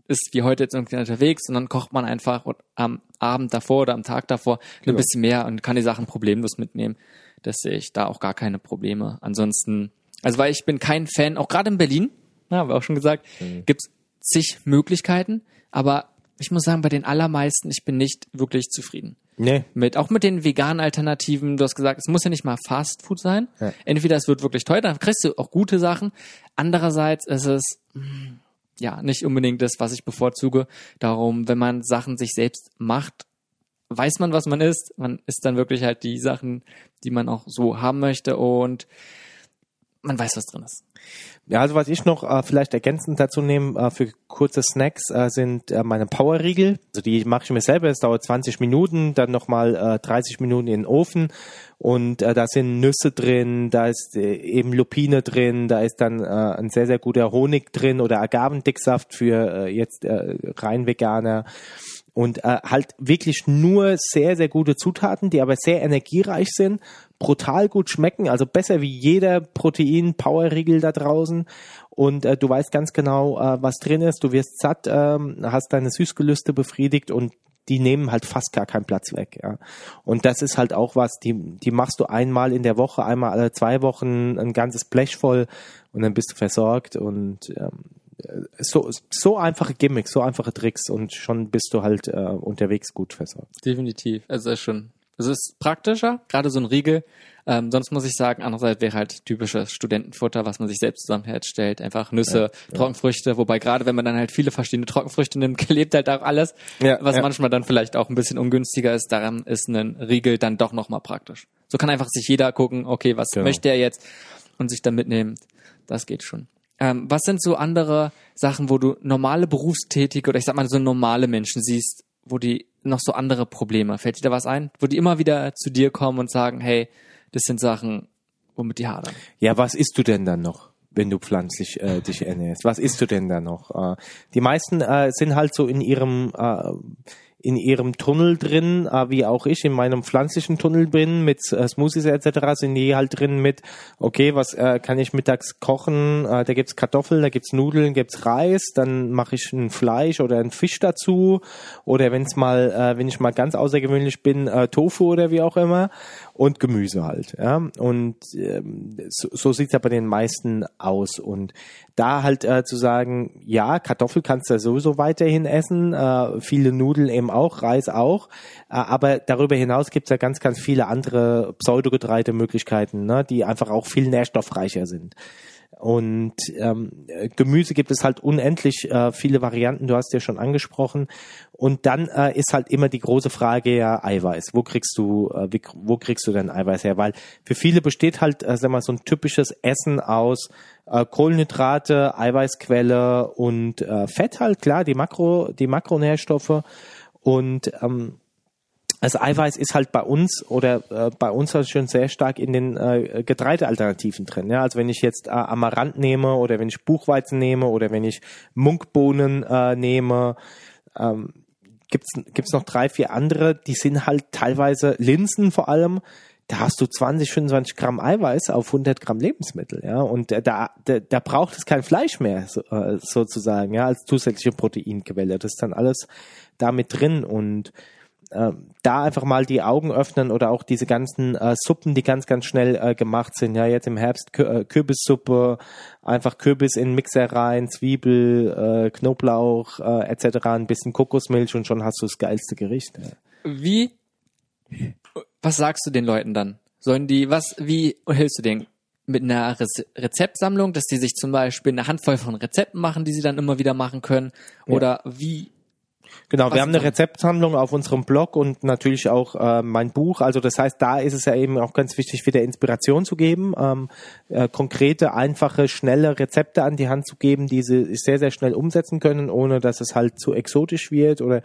ist wie heute jetzt irgendwie unterwegs und dann kocht man einfach am Abend davor oder am Tag davor ein Genau. bisschen mehr und kann die Sachen problemlos mitnehmen. Das sehe ich da auch gar keine Probleme. Ansonsten, also weil ich bin kein Fan, auch gerade in Berlin, na, haben wir auch schon gesagt, Mhm. gibt's zig Möglichkeiten, aber ich muss sagen, bei den allermeisten, ich bin nicht wirklich zufrieden Nee, mit, auch mit den veganen Alternativen. Du hast gesagt, es muss ja nicht mal Fast Food sein. Ja. Entweder es wird wirklich teuer, dann kriegst du auch gute Sachen. Andererseits ist es, mm, ja, nicht unbedingt das, was ich bevorzuge. Darum, wenn man Sachen sich selbst macht, weiß man, was man isst. Man isst dann wirklich halt die Sachen, die man auch so haben möchte und man weiß, was drin ist. Ja, also was ich noch äh, vielleicht ergänzend dazu nehme äh, für kurze Snacks äh, sind äh, meine Powerriegel. Also die mache ich mir selber. Es dauert 20 Minuten, dann nochmal äh, 30 Minuten in den Ofen und äh, da sind Nüsse drin, da ist äh, eben Lupine drin, da ist dann äh, ein sehr sehr guter Honig drin oder Agavendicksaft für äh, jetzt äh, rein Veganer und äh, halt wirklich nur sehr, sehr gute Zutaten, die aber sehr energiereich sind, brutal gut schmecken, also besser wie jeder Protein-Power-Riegel da draußen. Und äh, du weißt ganz genau, äh, was drin ist. Du wirst satt, ähm, hast deine Süßgelüste befriedigt und die nehmen halt fast gar keinen Platz weg. Ja. Und das ist halt auch was, die, die machst du einmal in der Woche, einmal alle zwei Wochen ein ganzes Blech voll und dann bist du versorgt und ähm, so, so einfache Gimmicks, so einfache Tricks und schon bist du halt äh, unterwegs gut versorgt. Definitiv. Also es ist schon, es ist praktischer, gerade so ein Riegel. Ähm, sonst muss ich sagen, andererseits wäre halt typisches Studentenfutter, was man sich selbst zusammen herstellt. Einfach Nüsse, Trockenfrüchte. Wobei gerade wenn man dann halt viele verschiedene Trockenfrüchte nimmt, klebt halt auch alles. Ja, was ja. manchmal dann vielleicht auch ein bisschen ungünstiger ist. Daran ist ein Riegel dann doch nochmal praktisch. So kann einfach sich jeder gucken, okay, was Genau. möchte er jetzt und sich dann mitnehmen. Das geht schon. Ähm, was sind so andere Sachen, wo du normale Berufstätige oder ich sag mal so normale Menschen siehst, wo die noch so andere Probleme? Fällt dir da was ein? Wo die immer wieder zu dir kommen und sagen, hey, das sind Sachen, womit die hadern. Ja, was isst du denn dann noch, wenn du pflanzlich äh, dich ernährst? Was isst du denn dann noch? Äh, die meisten äh, sind halt so in ihrem äh, in ihrem Tunnel drin, äh, wie auch ich in meinem pflanzlichen Tunnel bin mit äh, Smoothies etc. sind die halt drin mit, okay, was äh, kann ich mittags kochen? Äh, da gibt's Kartoffeln, da gibt's Nudeln, gibt's Reis, dann mache ich ein Fleisch oder ein Fisch dazu oder wenn's mal, äh, wenn ich mal ganz außergewöhnlich bin, äh, Tofu oder wie auch immer und Gemüse halt. Ja? Und ähm, so, so sieht's ja bei den meisten aus. Und da halt äh, zu sagen, ja, Kartoffel kannst du sowieso weiterhin essen, äh, viele Nudeln eben auch, Reis auch, äh, aber darüber hinaus gibt's ja ganz, ganz viele andere Pseudogetreidemöglichkeiten, ne, die einfach auch viel nährstoffreicher sind. Und ähm, Gemüse gibt es halt unendlich äh, viele Varianten, du hast ja schon angesprochen. Und dann äh, ist halt immer die große Frage ja Eiweiß. Wo kriegst du, äh, wie, wo kriegst du denn Eiweiß her? Weil für viele besteht halt, äh, sag mal, so ein typisches Essen aus äh, Kohlenhydrate, Eiweißquelle und äh, Fett halt, klar, die Makro, die Makronährstoffe. Und ähm, Also Eiweiß ist halt bei uns oder äh, bei uns halt schon sehr stark in den äh, Getreidealternativen drin. Ja? Also wenn ich jetzt äh, Amaranth nehme oder wenn ich Buchweizen nehme oder wenn ich Munkbohnen äh, nehme, ähm, gibt's gibt's noch drei, vier andere, die sind halt teilweise Linsen vor allem, da hast du 20, 25 Gramm Eiweiß auf 100 Gramm Lebensmittel, ja, und da, da, da braucht es kein Fleisch mehr, so, äh, sozusagen, ja, als zusätzliche Proteinquelle. Das ist dann alles damit drin und äh, da einfach mal die Augen öffnen oder auch diese ganzen äh, Suppen, die ganz, ganz schnell äh, gemacht sind. Ja, jetzt im Herbst Kü äh, Kürbissuppe, einfach Kürbis in den Mixer rein, Zwiebel, äh, Knoblauch äh, etc., ein bisschen Kokosmilch und schon hast du das geilste Gericht. Ja. Wie, was sagst du den Leuten dann? Sollen die, was, wie hilfst du denen? Mit einer Re Rezeptsammlung, dass die sich zum Beispiel eine Handvoll von Rezepten machen, die sie dann immer wieder machen können? Oder ja. wie, Genau, wir haben eine Rezeptsammlung auf unserem Blog und natürlich auch äh, mein Buch. Also das heißt, da ist es ja eben auch ganz wichtig, wieder Inspiration zu geben, ähm, äh, konkrete, einfache, schnelle Rezepte an die Hand zu geben, die sie sehr, sehr schnell umsetzen können, ohne dass es halt zu exotisch wird oder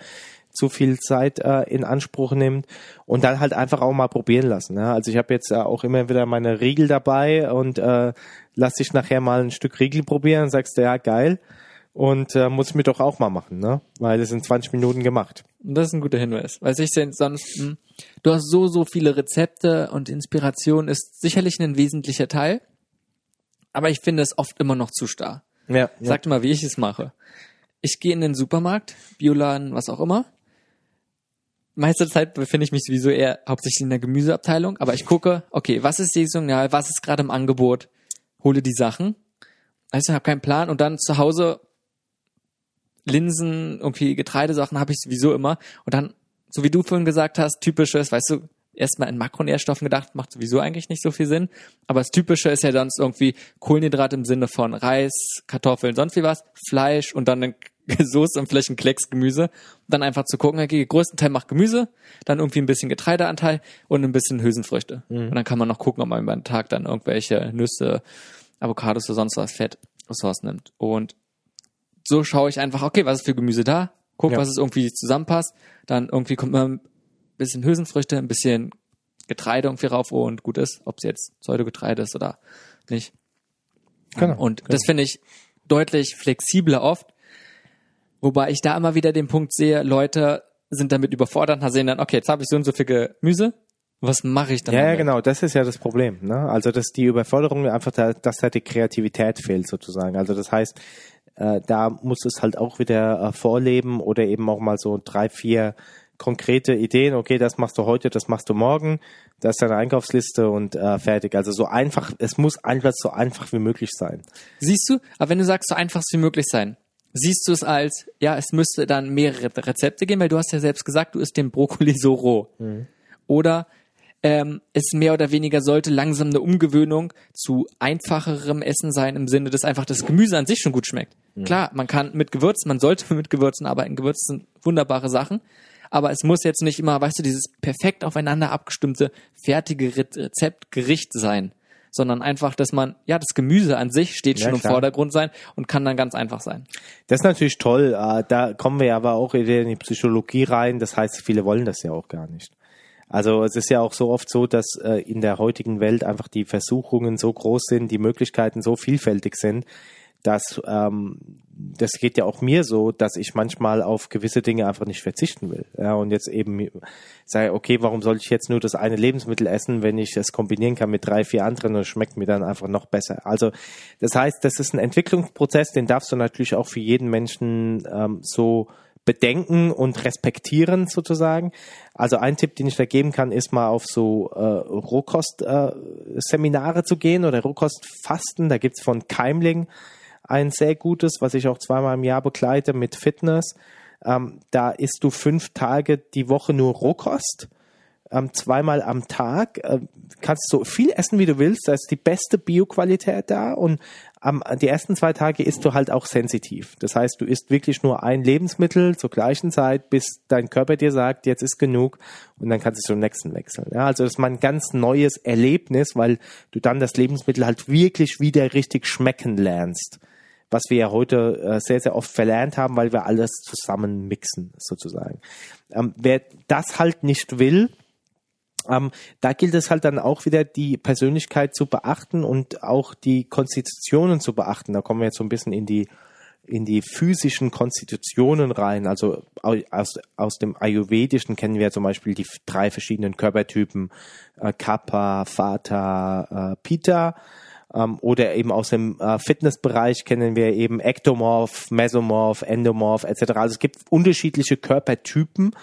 zu viel Zeit äh, in Anspruch nimmt und dann halt einfach auch mal probieren lassen. Ja? Also ich habe jetzt äh, auch immer wieder meine Riegel dabei und äh, lass dich nachher mal ein Stück Riegel probieren und sagst du, ja, geil und äh, muss ich mir doch auch mal machen, ne? Weil es in 20 Minuten gemacht. Das ist ein guter Hinweis. Weil ich sehe sonst, hm, du hast so, so viele Rezepte und Inspiration ist sicherlich ein wesentlicher Teil. Aber ich finde es oft immer noch zu starr. Ja, Sag ja. mal, wie ich es mache. Ich gehe in den Supermarkt, Bioladen, was auch immer. Meiste Zeit befinde ich mich sowieso eher hauptsächlich in der Gemüseabteilung, aber ich gucke, okay, was ist saisonal, was ist gerade im Angebot, hole die Sachen. Also ich habe keinen Plan und dann zu Hause Linsen, irgendwie Getreidesachen habe ich sowieso immer. Und dann, so wie du vorhin gesagt hast, typisches, weißt du, erstmal in Makronährstoffen gedacht, macht sowieso eigentlich nicht so viel Sinn. Aber das Typische ist ja sonst irgendwie Kohlenhydrat im Sinne von Reis, Kartoffeln, sonst wie was, Fleisch und dann eine Soße und vielleicht ein Klecks Gemüse. Und dann einfach zu gucken, okay, größten Teil macht Gemüse, dann irgendwie ein bisschen Getreideanteil und ein bisschen Hülsenfrüchte. Mhm. Und dann kann man noch gucken, ob man über den Tag dann irgendwelche Nüsse, Avocados oder sonst was Fett Ressourcen nimmt. Und so schaue ich einfach, okay, was ist für Gemüse da? Guck, ja. was es irgendwie zusammenpasst. Dann irgendwie kommt man ein bisschen Hülsenfrüchte, ein bisschen Getreide irgendwie rauf und gut ist, ob es jetzt Pseudogetreide ist oder nicht. Genau. Und genau. das finde ich deutlich flexibler oft. Wobei ich da immer wieder den Punkt sehe, Leute sind damit überfordert und sehen dann, okay, jetzt habe ich so und so viel Gemüse, was mache ich dann? Ja, ja, genau, das ist ja das Problem. Ne? Also, dass die Überforderung einfach, da, dass da die Kreativität fehlt sozusagen. Also das heißt, äh, da muss es halt auch wieder äh, vorleben oder eben auch mal so drei, vier konkrete Ideen. Okay, das machst du heute, das machst du morgen. Das ist deine Einkaufsliste und äh, fertig. Also so einfach, es muss einfach so einfach wie möglich sein. Siehst du, aber wenn du sagst, so einfach wie möglich sein, siehst du es als, ja, es müsste dann mehrere Rezepte geben, weil du hast ja selbst gesagt, du isst den Brokkoli so roh. Mhm. Oder ähm, es mehr oder weniger sollte langsam eine Umgewöhnung zu einfacherem Essen sein, im Sinne, dass einfach das Gemüse an sich schon gut schmeckt. Mhm. Klar, man kann mit Gewürzen, man sollte mit Gewürzen arbeiten. Gewürze sind wunderbare Sachen. Aber es muss jetzt nicht immer, weißt du, dieses perfekt aufeinander abgestimmte, fertige Rezeptgericht sein sondern einfach, dass man, ja, das Gemüse an sich steht schon ja, im Vordergrund sein und kann dann ganz einfach sein. Das ist natürlich toll. Äh, da kommen wir aber auch in die Psychologie rein. Das heißt, viele wollen das ja auch gar nicht. Also es ist ja auch so oft so, dass äh, in der heutigen Welt einfach die Versuchungen so groß sind, die Möglichkeiten so vielfältig sind, dass ähm, das geht ja auch mir so, dass ich manchmal auf gewisse Dinge einfach nicht verzichten will. Ja, und jetzt eben sage, okay, warum soll ich jetzt nur das eine Lebensmittel essen, wenn ich es kombinieren kann mit drei, vier anderen und schmeckt mir dann einfach noch besser. Also das heißt, das ist ein Entwicklungsprozess, den darfst du natürlich auch für jeden Menschen ähm, so bedenken und respektieren sozusagen. Also ein Tipp, den ich da geben kann, ist mal auf so äh, Rohkost-Seminare äh, zu gehen oder Rohkostfasten. Da gibt's von Keimling ein sehr gutes, was ich auch zweimal im Jahr begleite mit Fitness. Ähm, da isst du fünf Tage die Woche nur Rohkost ähm, zweimal am Tag. Äh, kannst so viel essen, wie du willst. Da ist die beste Bioqualität da und am, die ersten zwei Tage isst du halt auch sensitiv. Das heißt, du isst wirklich nur ein Lebensmittel zur gleichen Zeit, bis dein Körper dir sagt, jetzt ist genug und dann kannst du zum nächsten wechseln. Ja, also das ist mal ein ganz neues Erlebnis, weil du dann das Lebensmittel halt wirklich wieder richtig schmecken lernst was wir ja heute äh, sehr, sehr oft verlernt haben, weil wir alles zusammen mixen, sozusagen. Ähm, wer das halt nicht will, ähm, da gilt es halt dann auch wieder, die Persönlichkeit zu beachten und auch die Konstitutionen zu beachten. Da kommen wir jetzt so ein bisschen in die in die physischen Konstitutionen rein. Also aus, aus dem Ayurvedischen kennen wir zum Beispiel die drei verschiedenen Körpertypen äh, Kappa, Vata, äh, Pitta. Ähm, oder eben aus dem äh, Fitnessbereich kennen wir eben Ektomorph, Mesomorph, Endomorph etc. Also es gibt unterschiedliche Körpertypen.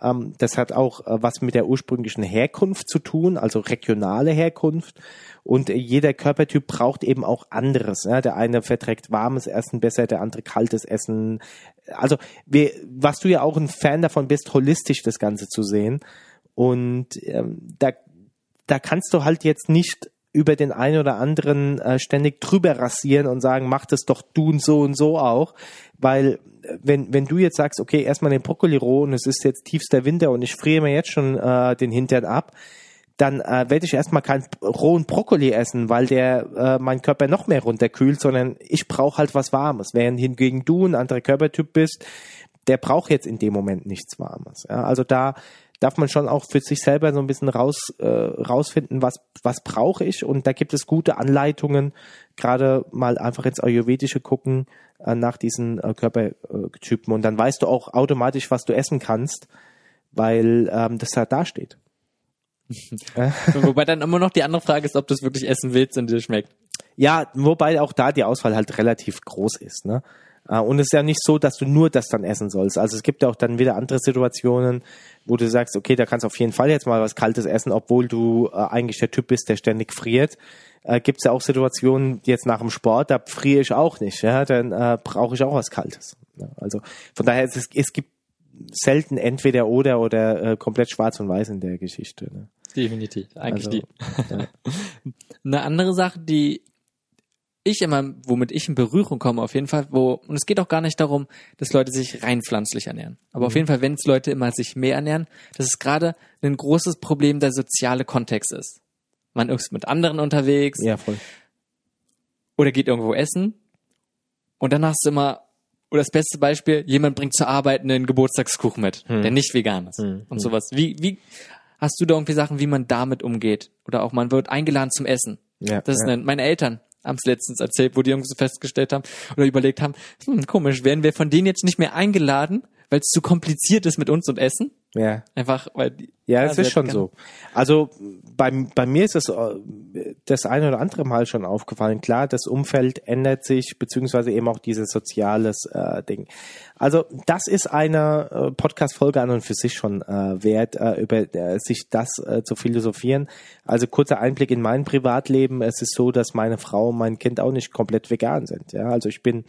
Ähm, das hat auch äh, was mit der ursprünglichen Herkunft zu tun, also regionale Herkunft. Und äh, jeder Körpertyp braucht eben auch anderes. Ja? Der eine verträgt warmes Essen besser, der andere kaltes Essen. Also wir, was du ja auch ein Fan davon bist, holistisch das Ganze zu sehen. Und ähm, da, da kannst du halt jetzt nicht über den einen oder anderen äh, ständig drüber rasieren und sagen, mach das doch du und so und so auch. Weil äh, wenn, wenn du jetzt sagst, okay, erstmal den Brokkoli roh und es ist jetzt tiefster Winter und ich friere mir jetzt schon äh, den Hintern ab, dann äh, werde ich erstmal keinen rohen Brokkoli essen, weil der äh, mein Körper noch mehr runterkühlt, sondern ich brauche halt was Warmes. Während hingegen du ein anderer Körpertyp bist, der braucht jetzt in dem Moment nichts Warmes. Ja? Also da darf man schon auch für sich selber so ein bisschen raus, äh, rausfinden, was, was brauche ich. Und da gibt es gute Anleitungen, gerade mal einfach ins Ayurvedische gucken äh, nach diesen äh, Körpertypen. Und dann weißt du auch automatisch, was du essen kannst, weil ähm, das da dasteht. wobei dann immer noch die andere Frage ist, ob du es wirklich essen willst und dir schmeckt. Ja, wobei auch da die Auswahl halt relativ groß ist. Ne? Äh, und es ist ja nicht so, dass du nur das dann essen sollst. Also es gibt ja auch dann wieder andere Situationen, wo du sagst, okay, da kannst du auf jeden Fall jetzt mal was Kaltes essen, obwohl du äh, eigentlich der Typ bist, der ständig friert. Äh, gibt es ja auch Situationen, jetzt nach dem Sport, da friere ich auch nicht, ja, dann äh, brauche ich auch was Kaltes. Ja, also von daher, es, es gibt selten entweder oder oder äh, komplett schwarz und weiß in der Geschichte. Ne? Definitiv, eigentlich also, die. Ja. Eine andere Sache, die ich immer, womit ich in Berührung komme, auf jeden Fall, wo, und es geht auch gar nicht darum, dass Leute sich rein pflanzlich ernähren. Aber mhm. auf jeden Fall, wenn es Leute immer sich mehr ernähren, dass es gerade ein großes Problem der soziale Kontext ist. Man ist mit anderen unterwegs. Ja, voll. Oder geht irgendwo essen. Und dann hast du immer, oder das beste Beispiel, jemand bringt zur Arbeit einen Geburtstagskuchen mit, mhm. der nicht vegan ist. Mhm. Und sowas. Wie, wie, hast du da irgendwie Sachen, wie man damit umgeht? Oder auch man wird eingeladen zum Essen. Ja, das ja. sind meine Eltern haben es letztens erzählt, wo die so festgestellt haben oder überlegt haben, hm, komisch, werden wir von denen jetzt nicht mehr eingeladen, weil es zu kompliziert ist mit uns und Essen? Ja. Einfach, weil die, Ja, es ist schon so. Also bei, bei mir ist es äh, das eine oder andere Mal schon aufgefallen. Klar, das Umfeld ändert sich, beziehungsweise eben auch dieses soziales äh, Ding. Also das ist eine äh, Podcast-Folge an und für sich schon äh, wert, äh, über äh, sich das äh, zu philosophieren. Also kurzer Einblick in mein Privatleben. Es ist so, dass meine Frau und mein Kind auch nicht komplett vegan sind. Ja, also ich bin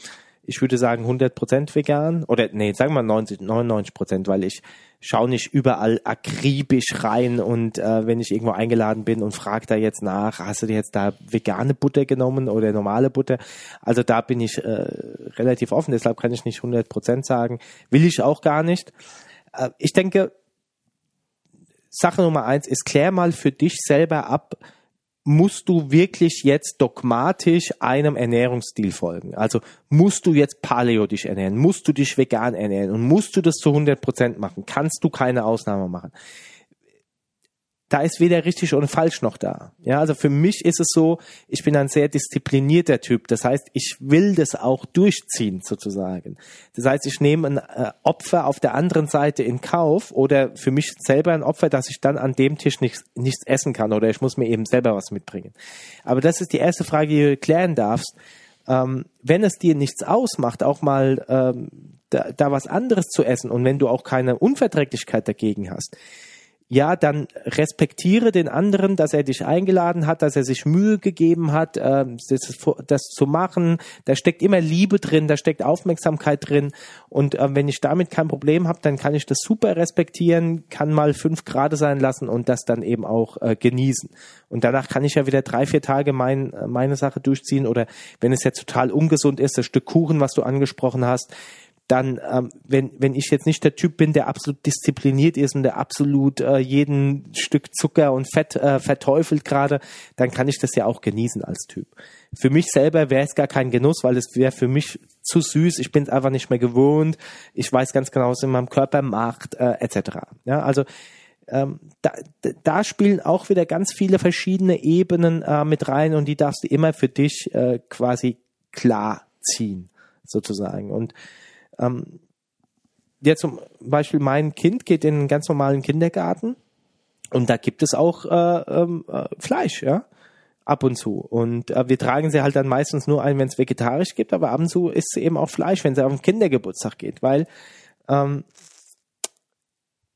ich würde sagen 100% vegan oder nee, sagen wir 90, 99%, weil ich schaue nicht überall akribisch rein und äh, wenn ich irgendwo eingeladen bin und frage da jetzt nach, hast du dir jetzt da vegane Butter genommen oder normale Butter? Also da bin ich äh, relativ offen, deshalb kann ich nicht 100% sagen, will ich auch gar nicht. Äh, ich denke, Sache Nummer eins ist, klär mal für dich selber ab, musst du wirklich jetzt dogmatisch einem Ernährungsstil folgen? Also musst du jetzt Paleo dich ernähren? Musst du dich vegan ernähren? Und musst du das zu 100 Prozent machen? Kannst du keine Ausnahme machen? Da ist weder richtig oder falsch noch da. Ja, also für mich ist es so, ich bin ein sehr disziplinierter Typ. Das heißt, ich will das auch durchziehen sozusagen. Das heißt, ich nehme ein äh, Opfer auf der anderen Seite in Kauf oder für mich selber ein Opfer, dass ich dann an dem Tisch nichts, nichts essen kann oder ich muss mir eben selber was mitbringen. Aber das ist die erste Frage, die du klären darfst. Ähm, wenn es dir nichts ausmacht, auch mal ähm, da, da was anderes zu essen und wenn du auch keine Unverträglichkeit dagegen hast, ja, dann respektiere den anderen, dass er dich eingeladen hat, dass er sich Mühe gegeben hat, äh, das, das, zu machen. Da steckt immer Liebe drin, da steckt Aufmerksamkeit drin. Und äh, wenn ich damit kein Problem habe, dann kann ich das super respektieren, kann mal fünf Grad sein lassen und das dann eben auch äh, genießen. Und danach kann ich ja wieder drei, vier Tage mein, meine Sache durchziehen. Oder wenn es jetzt total ungesund ist, das Stück Kuchen, was du angesprochen hast, dann, ähm, wenn, wenn ich jetzt nicht der Typ bin, der absolut diszipliniert ist und der absolut äh, jeden Stück Zucker und Fett äh, verteufelt gerade, dann kann ich das ja auch genießen als Typ. Für mich selber wäre es gar kein Genuss, weil es wäre für mich zu süß, ich bin es einfach nicht mehr gewohnt, ich weiß ganz genau, was in meinem Körper macht, äh, etc. Ja, also ähm, da, da spielen auch wieder ganz viele verschiedene Ebenen äh, mit rein und die darfst du immer für dich äh, quasi klar ziehen, sozusagen. Und ähm, ja, zum Beispiel mein Kind geht in einen ganz normalen Kindergarten und da gibt es auch äh, ähm, äh, Fleisch, ja, ab und zu. Und äh, wir tragen sie halt dann meistens nur ein, wenn es vegetarisch gibt, aber ab und zu isst sie eben auch Fleisch, wenn sie auf den Kindergeburtstag geht, weil ähm,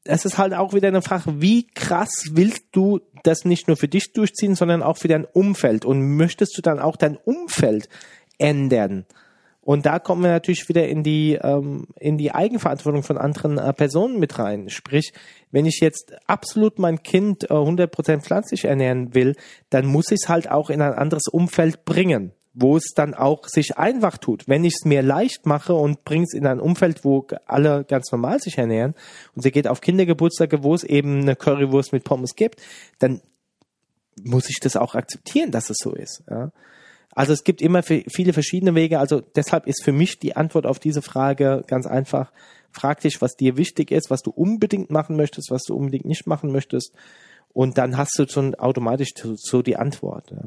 es ist halt auch wieder eine Frage, wie krass willst du das nicht nur für dich durchziehen, sondern auch für dein Umfeld und möchtest du dann auch dein Umfeld ändern? Und da kommen wir natürlich wieder in die, ähm, in die Eigenverantwortung von anderen äh, Personen mit rein. Sprich, wenn ich jetzt absolut mein Kind äh, 100% pflanzlich ernähren will, dann muss ich es halt auch in ein anderes Umfeld bringen, wo es dann auch sich einfach tut. Wenn ich es mir leicht mache und bringe es in ein Umfeld, wo alle ganz normal sich ernähren und sie geht auf Kindergeburtstage, wo es eben eine Currywurst mit Pommes gibt, dann muss ich das auch akzeptieren, dass es so ist. Ja? Also es gibt immer viele verschiedene Wege. Also deshalb ist für mich die Antwort auf diese Frage ganz einfach. Frag dich, was dir wichtig ist, was du unbedingt machen möchtest, was du unbedingt nicht machen möchtest. Und dann hast du schon automatisch so die Antwort. Ja.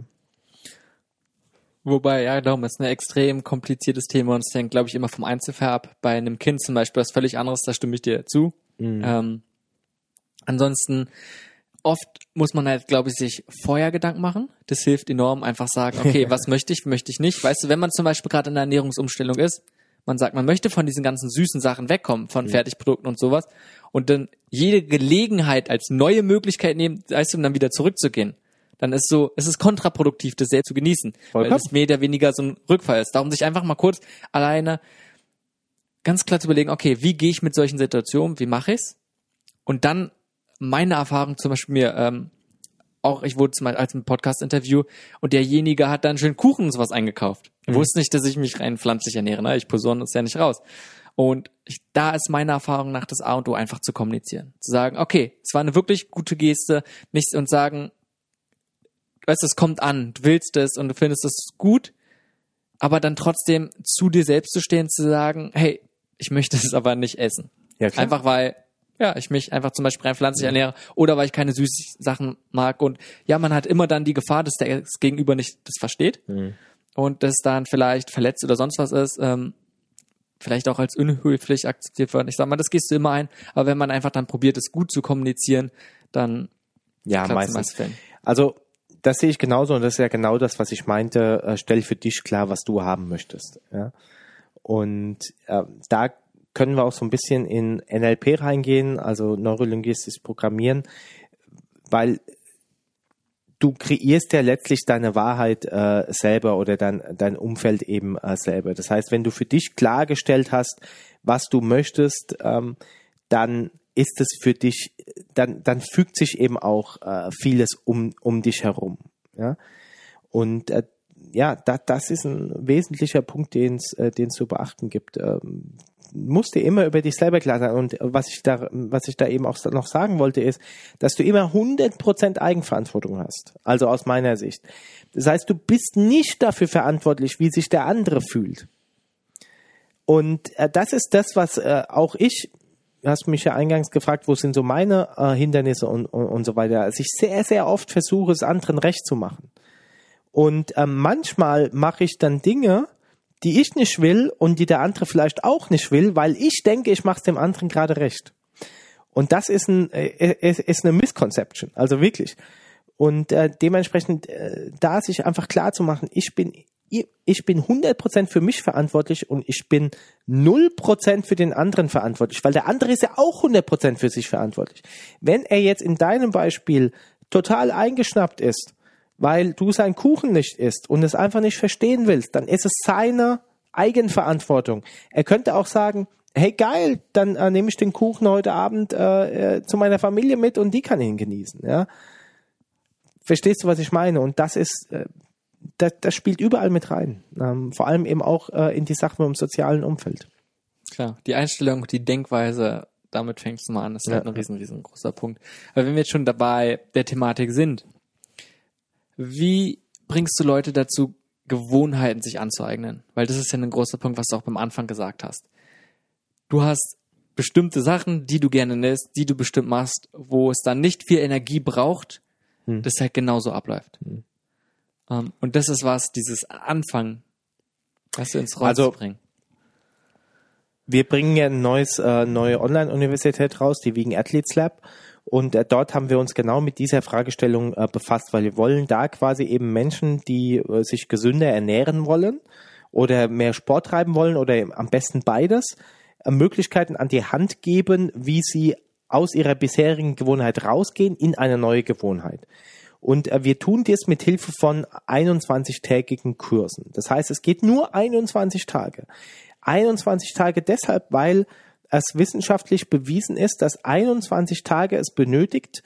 Wobei, ja, darum ist ein extrem kompliziertes Thema und es hängt, glaube ich, immer vom Einzelfall ab. Bei einem Kind zum Beispiel was völlig anderes, da stimme ich dir zu. Mhm. Ähm, ansonsten oft muss man halt, glaube ich, sich vorher Gedanken machen. Das hilft enorm, einfach sagen, okay, was möchte ich, möchte ich nicht. Weißt du, wenn man zum Beispiel gerade in einer Ernährungsumstellung ist, man sagt, man möchte von diesen ganzen süßen Sachen wegkommen, von ja. Fertigprodukten und sowas, und dann jede Gelegenheit als neue Möglichkeit nehmen, weißt du, um dann wieder zurückzugehen. Dann ist so, es ist kontraproduktiv, das sehr zu genießen, Vollkommen. weil es mehr oder weniger so ein Rückfall ist. Darum sich einfach mal kurz alleine ganz klar zu überlegen, okay, wie gehe ich mit solchen Situationen, wie mache ich's? Und dann meine Erfahrung zum Beispiel mir, ähm, auch ich wurde zum Beispiel als ein Podcast-Interview und derjenige hat dann schön Kuchen und sowas eingekauft. Mhm. wusste nicht, dass ich mich rein pflanzlich ernähre, ne? Ich posaune es ja nicht raus. Und ich, da ist meine Erfahrung nach das A und O einfach zu kommunizieren. Zu sagen, okay, es war eine wirklich gute Geste, nichts und sagen, weißt du, es kommt an, du willst es und du findest es gut, aber dann trotzdem zu dir selbst zu stehen, zu sagen, hey, ich möchte es aber nicht essen. Ja, klar. Einfach weil ja, ich mich einfach zum Beispiel rein pflanzlich ernähre oder weil ich keine süßen Sachen mag. Und ja, man hat immer dann die Gefahr, dass der das Gegenüber nicht das versteht mhm. und das dann vielleicht verletzt oder sonst was ist. Ähm, vielleicht auch als unhöflich akzeptiert wird. Ich sag mal, das gehst du immer ein, aber wenn man einfach dann probiert, es gut zu kommunizieren, dann ja, meistens. Also das sehe ich genauso und das ist ja genau das, was ich meinte. Äh, stell für dich klar, was du haben möchtest. Ja? Und äh, da können wir auch so ein bisschen in NLP reingehen, also neurolinguistisches Programmieren, weil du kreierst ja letztlich deine Wahrheit äh, selber oder dein, dein Umfeld eben äh, selber. Das heißt, wenn du für dich klargestellt hast, was du möchtest, ähm, dann ist es für dich, dann, dann fügt sich eben auch äh, vieles um, um dich herum. Ja? Und äh, ja, da, das ist ein wesentlicher Punkt, den es äh, zu beachten gibt. Ähm, musst dir immer über dich selber klar sein. Und was ich da, was ich da eben auch noch sagen wollte, ist, dass du immer 100% Eigenverantwortung hast. Also aus meiner Sicht. Das heißt, du bist nicht dafür verantwortlich, wie sich der andere fühlt. Und äh, das ist das, was äh, auch ich, hast mich ja eingangs gefragt, wo sind so meine äh, Hindernisse und, und, und so weiter, dass ich sehr, sehr oft versuche, es anderen recht zu machen. Und äh, manchmal mache ich dann Dinge, die ich nicht will und die der andere vielleicht auch nicht will, weil ich denke, ich mache es dem anderen gerade recht. Und das ist, ein, äh, ist eine Misconception, also wirklich. Und äh, dementsprechend äh, da sich einfach klar zu machen, ich bin ich bin 100% für mich verantwortlich und ich bin 0% für den anderen verantwortlich, weil der andere ist ja auch 100% für sich verantwortlich. Wenn er jetzt in deinem Beispiel total eingeschnappt ist weil du seinen Kuchen nicht isst und es einfach nicht verstehen willst, dann ist es seine Eigenverantwortung. Er könnte auch sagen, hey geil, dann äh, nehme ich den Kuchen heute Abend äh, äh, zu meiner Familie mit und die kann ihn genießen. Ja? Verstehst du, was ich meine? Und das ist, äh, das, das spielt überall mit rein. Ähm, vor allem eben auch äh, in die Sachen im sozialen Umfeld. klar. Die Einstellung, die Denkweise, damit fängst du mal an. Das ist Ja. halt ein riesen, riesengroßer Punkt. Aber wenn wir jetzt schon dabei der Thematik sind, wie bringst du Leute dazu, Gewohnheiten sich anzueignen? Weil das ist ja ein großer Punkt, was du auch beim Anfang gesagt hast. Du hast bestimmte Sachen, die du gerne lässt, die du bestimmt machst, wo es dann nicht viel Energie braucht, Hm. das halt genauso abläuft. Hm. Ähm, und das ist was, dieses Anfangen, was du ins Rollen Also- zu bringen. Wir bringen ja ein neues, äh, neue Online-Universität raus, die Vegan Athletes Lab. Und äh, dort haben wir uns genau mit dieser Fragestellung äh, befasst, weil wir wollen da quasi eben Menschen, die äh, sich gesünder ernähren wollen oder mehr Sport treiben wollen oder am besten beides, äh, Möglichkeiten an die Hand geben, wie sie aus ihrer bisherigen Gewohnheit rausgehen in eine neue Gewohnheit. Und äh, wir tun das mit Hilfe von 21-tägigen Kursen. Das heißt, es geht nur 21 Tage. 21 Tage deshalb, weil es wissenschaftlich bewiesen ist, dass 21 Tage es benötigt,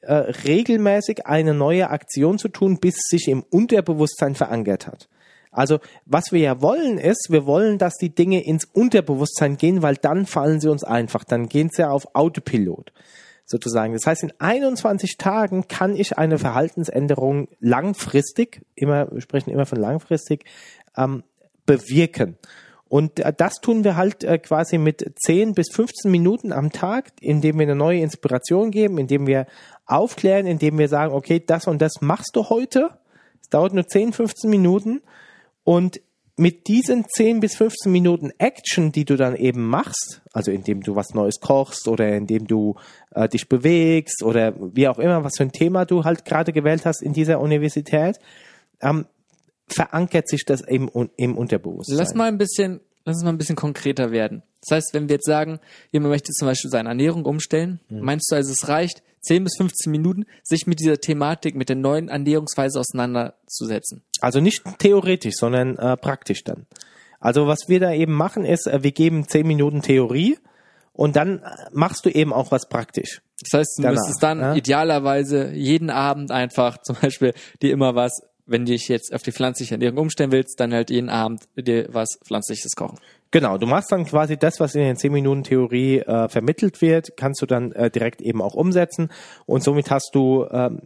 äh, regelmäßig eine neue Aktion zu tun, bis sich im Unterbewusstsein verankert hat. Also was wir ja wollen ist, wir wollen, dass die Dinge ins Unterbewusstsein gehen, weil dann fallen sie uns einfach, dann gehen sie ja auf Autopilot sozusagen. Das heißt, in 21 Tagen kann ich eine Verhaltensänderung langfristig, immer, wir sprechen immer von langfristig, ähm, bewirken. Und äh, das tun wir halt äh, quasi mit 10 bis 15 Minuten am Tag, indem wir eine neue Inspiration geben, indem wir aufklären, indem wir sagen, okay, das und das machst du heute. Es dauert nur 10, 15 Minuten. Und mit diesen 10 bis 15 Minuten Action, die du dann eben machst, also indem du was Neues kochst oder indem du äh, dich bewegst oder wie auch immer, was für ein Thema du halt gerade gewählt hast in dieser Universität, ähm, verankert sich das eben un im Unterbewusstsein. Lass mal ein bisschen, lass uns mal ein bisschen konkreter werden. Das heißt, wenn wir jetzt sagen, jemand möchte zum Beispiel seine Ernährung umstellen, meinst du also, es reicht 10 bis 15 Minuten, sich mit dieser Thematik, mit der neuen Ernährungsweise auseinanderzusetzen? Also nicht theoretisch, sondern äh, praktisch dann. Also was wir da eben machen ist, äh, wir geben 10 Minuten Theorie und dann äh, machst du eben auch was praktisch. Das heißt, du Danach, müsstest dann ja. idealerweise jeden Abend einfach zum Beispiel dir immer was, wenn du dich jetzt auf die pflanzliche Ernährung umstellen willst, dann halt jeden Abend dir was Pflanzliches kochen. Genau, du machst dann quasi das, was in den 10 Minuten Theorie äh, vermittelt wird, kannst du dann äh, direkt eben auch umsetzen und somit hast du, ähm,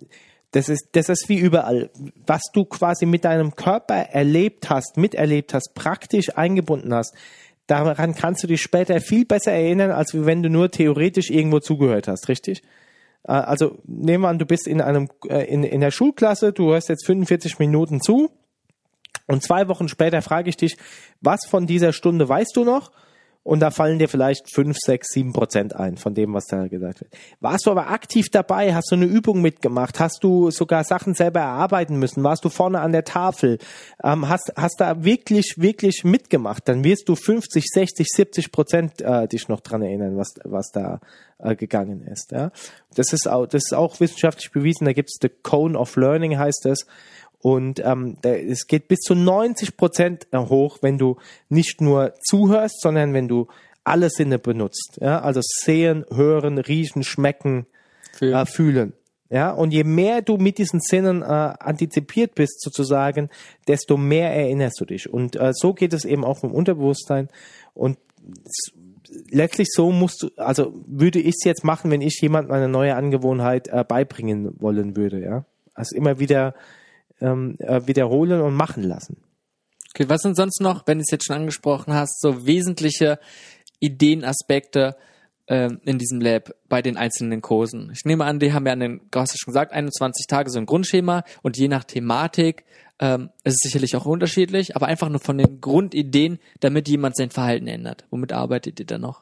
das ist, das ist wie überall, was du quasi mit deinem Körper erlebt hast, miterlebt hast, praktisch eingebunden hast, daran kannst du dich später viel besser erinnern, als wenn du nur theoretisch irgendwo zugehört hast, richtig? Äh, Also nehmen wir an, du bist in einem äh, in, in der Schulklasse, du hörst jetzt 45 Minuten zu und zwei Wochen später frage ich dich, was von dieser Stunde weißt du noch? Und da fallen dir vielleicht fünf, sechs, sieben Prozent ein von dem, was da gesagt wird. Warst du aber aktiv dabei? Hast du eine Übung mitgemacht? Hast du sogar Sachen selber erarbeiten müssen? Warst du vorne an der Tafel? Ähm, hast, hast da wirklich, wirklich mitgemacht? Dann wirst du 50, 60, 70 Prozent äh, dich noch dran erinnern, was, was da äh, gegangen ist. Ja? Das ist auch, das ist auch wissenschaftlich bewiesen. Da gibt's the Cone of Learning heißt es. Und ähm, es geht bis zu 90 Prozent hoch, wenn du nicht nur zuhörst, sondern wenn du alle Sinne benutzt. Ja? Also sehen, hören, riechen, schmecken, Fühlen. Äh, fühlen. Ja, und je mehr du mit diesen Sinnen äh, antizipiert bist, sozusagen, desto mehr erinnerst du dich. Und äh, so geht es eben auch im Unterbewusstsein. Und letztlich so musst du, also würde ich es jetzt machen, wenn ich jemandem eine neue Angewohnheit äh, beibringen wollen würde, ja. Also immer wieder ähm, äh, wiederholen und machen lassen. Okay, was sind sonst noch, wenn du es jetzt schon angesprochen hast, so wesentliche Ideenaspekte ähm, in diesem Lab bei den einzelnen Kursen? Ich nehme an, die haben ja an den, du hast ja schon gesagt, 21 Tage so ein Grundschema und je nach Thematik ähm, ist es sicherlich auch unterschiedlich, aber einfach nur von den Grundideen, damit jemand sein Verhalten ändert. Womit arbeitet ihr da noch?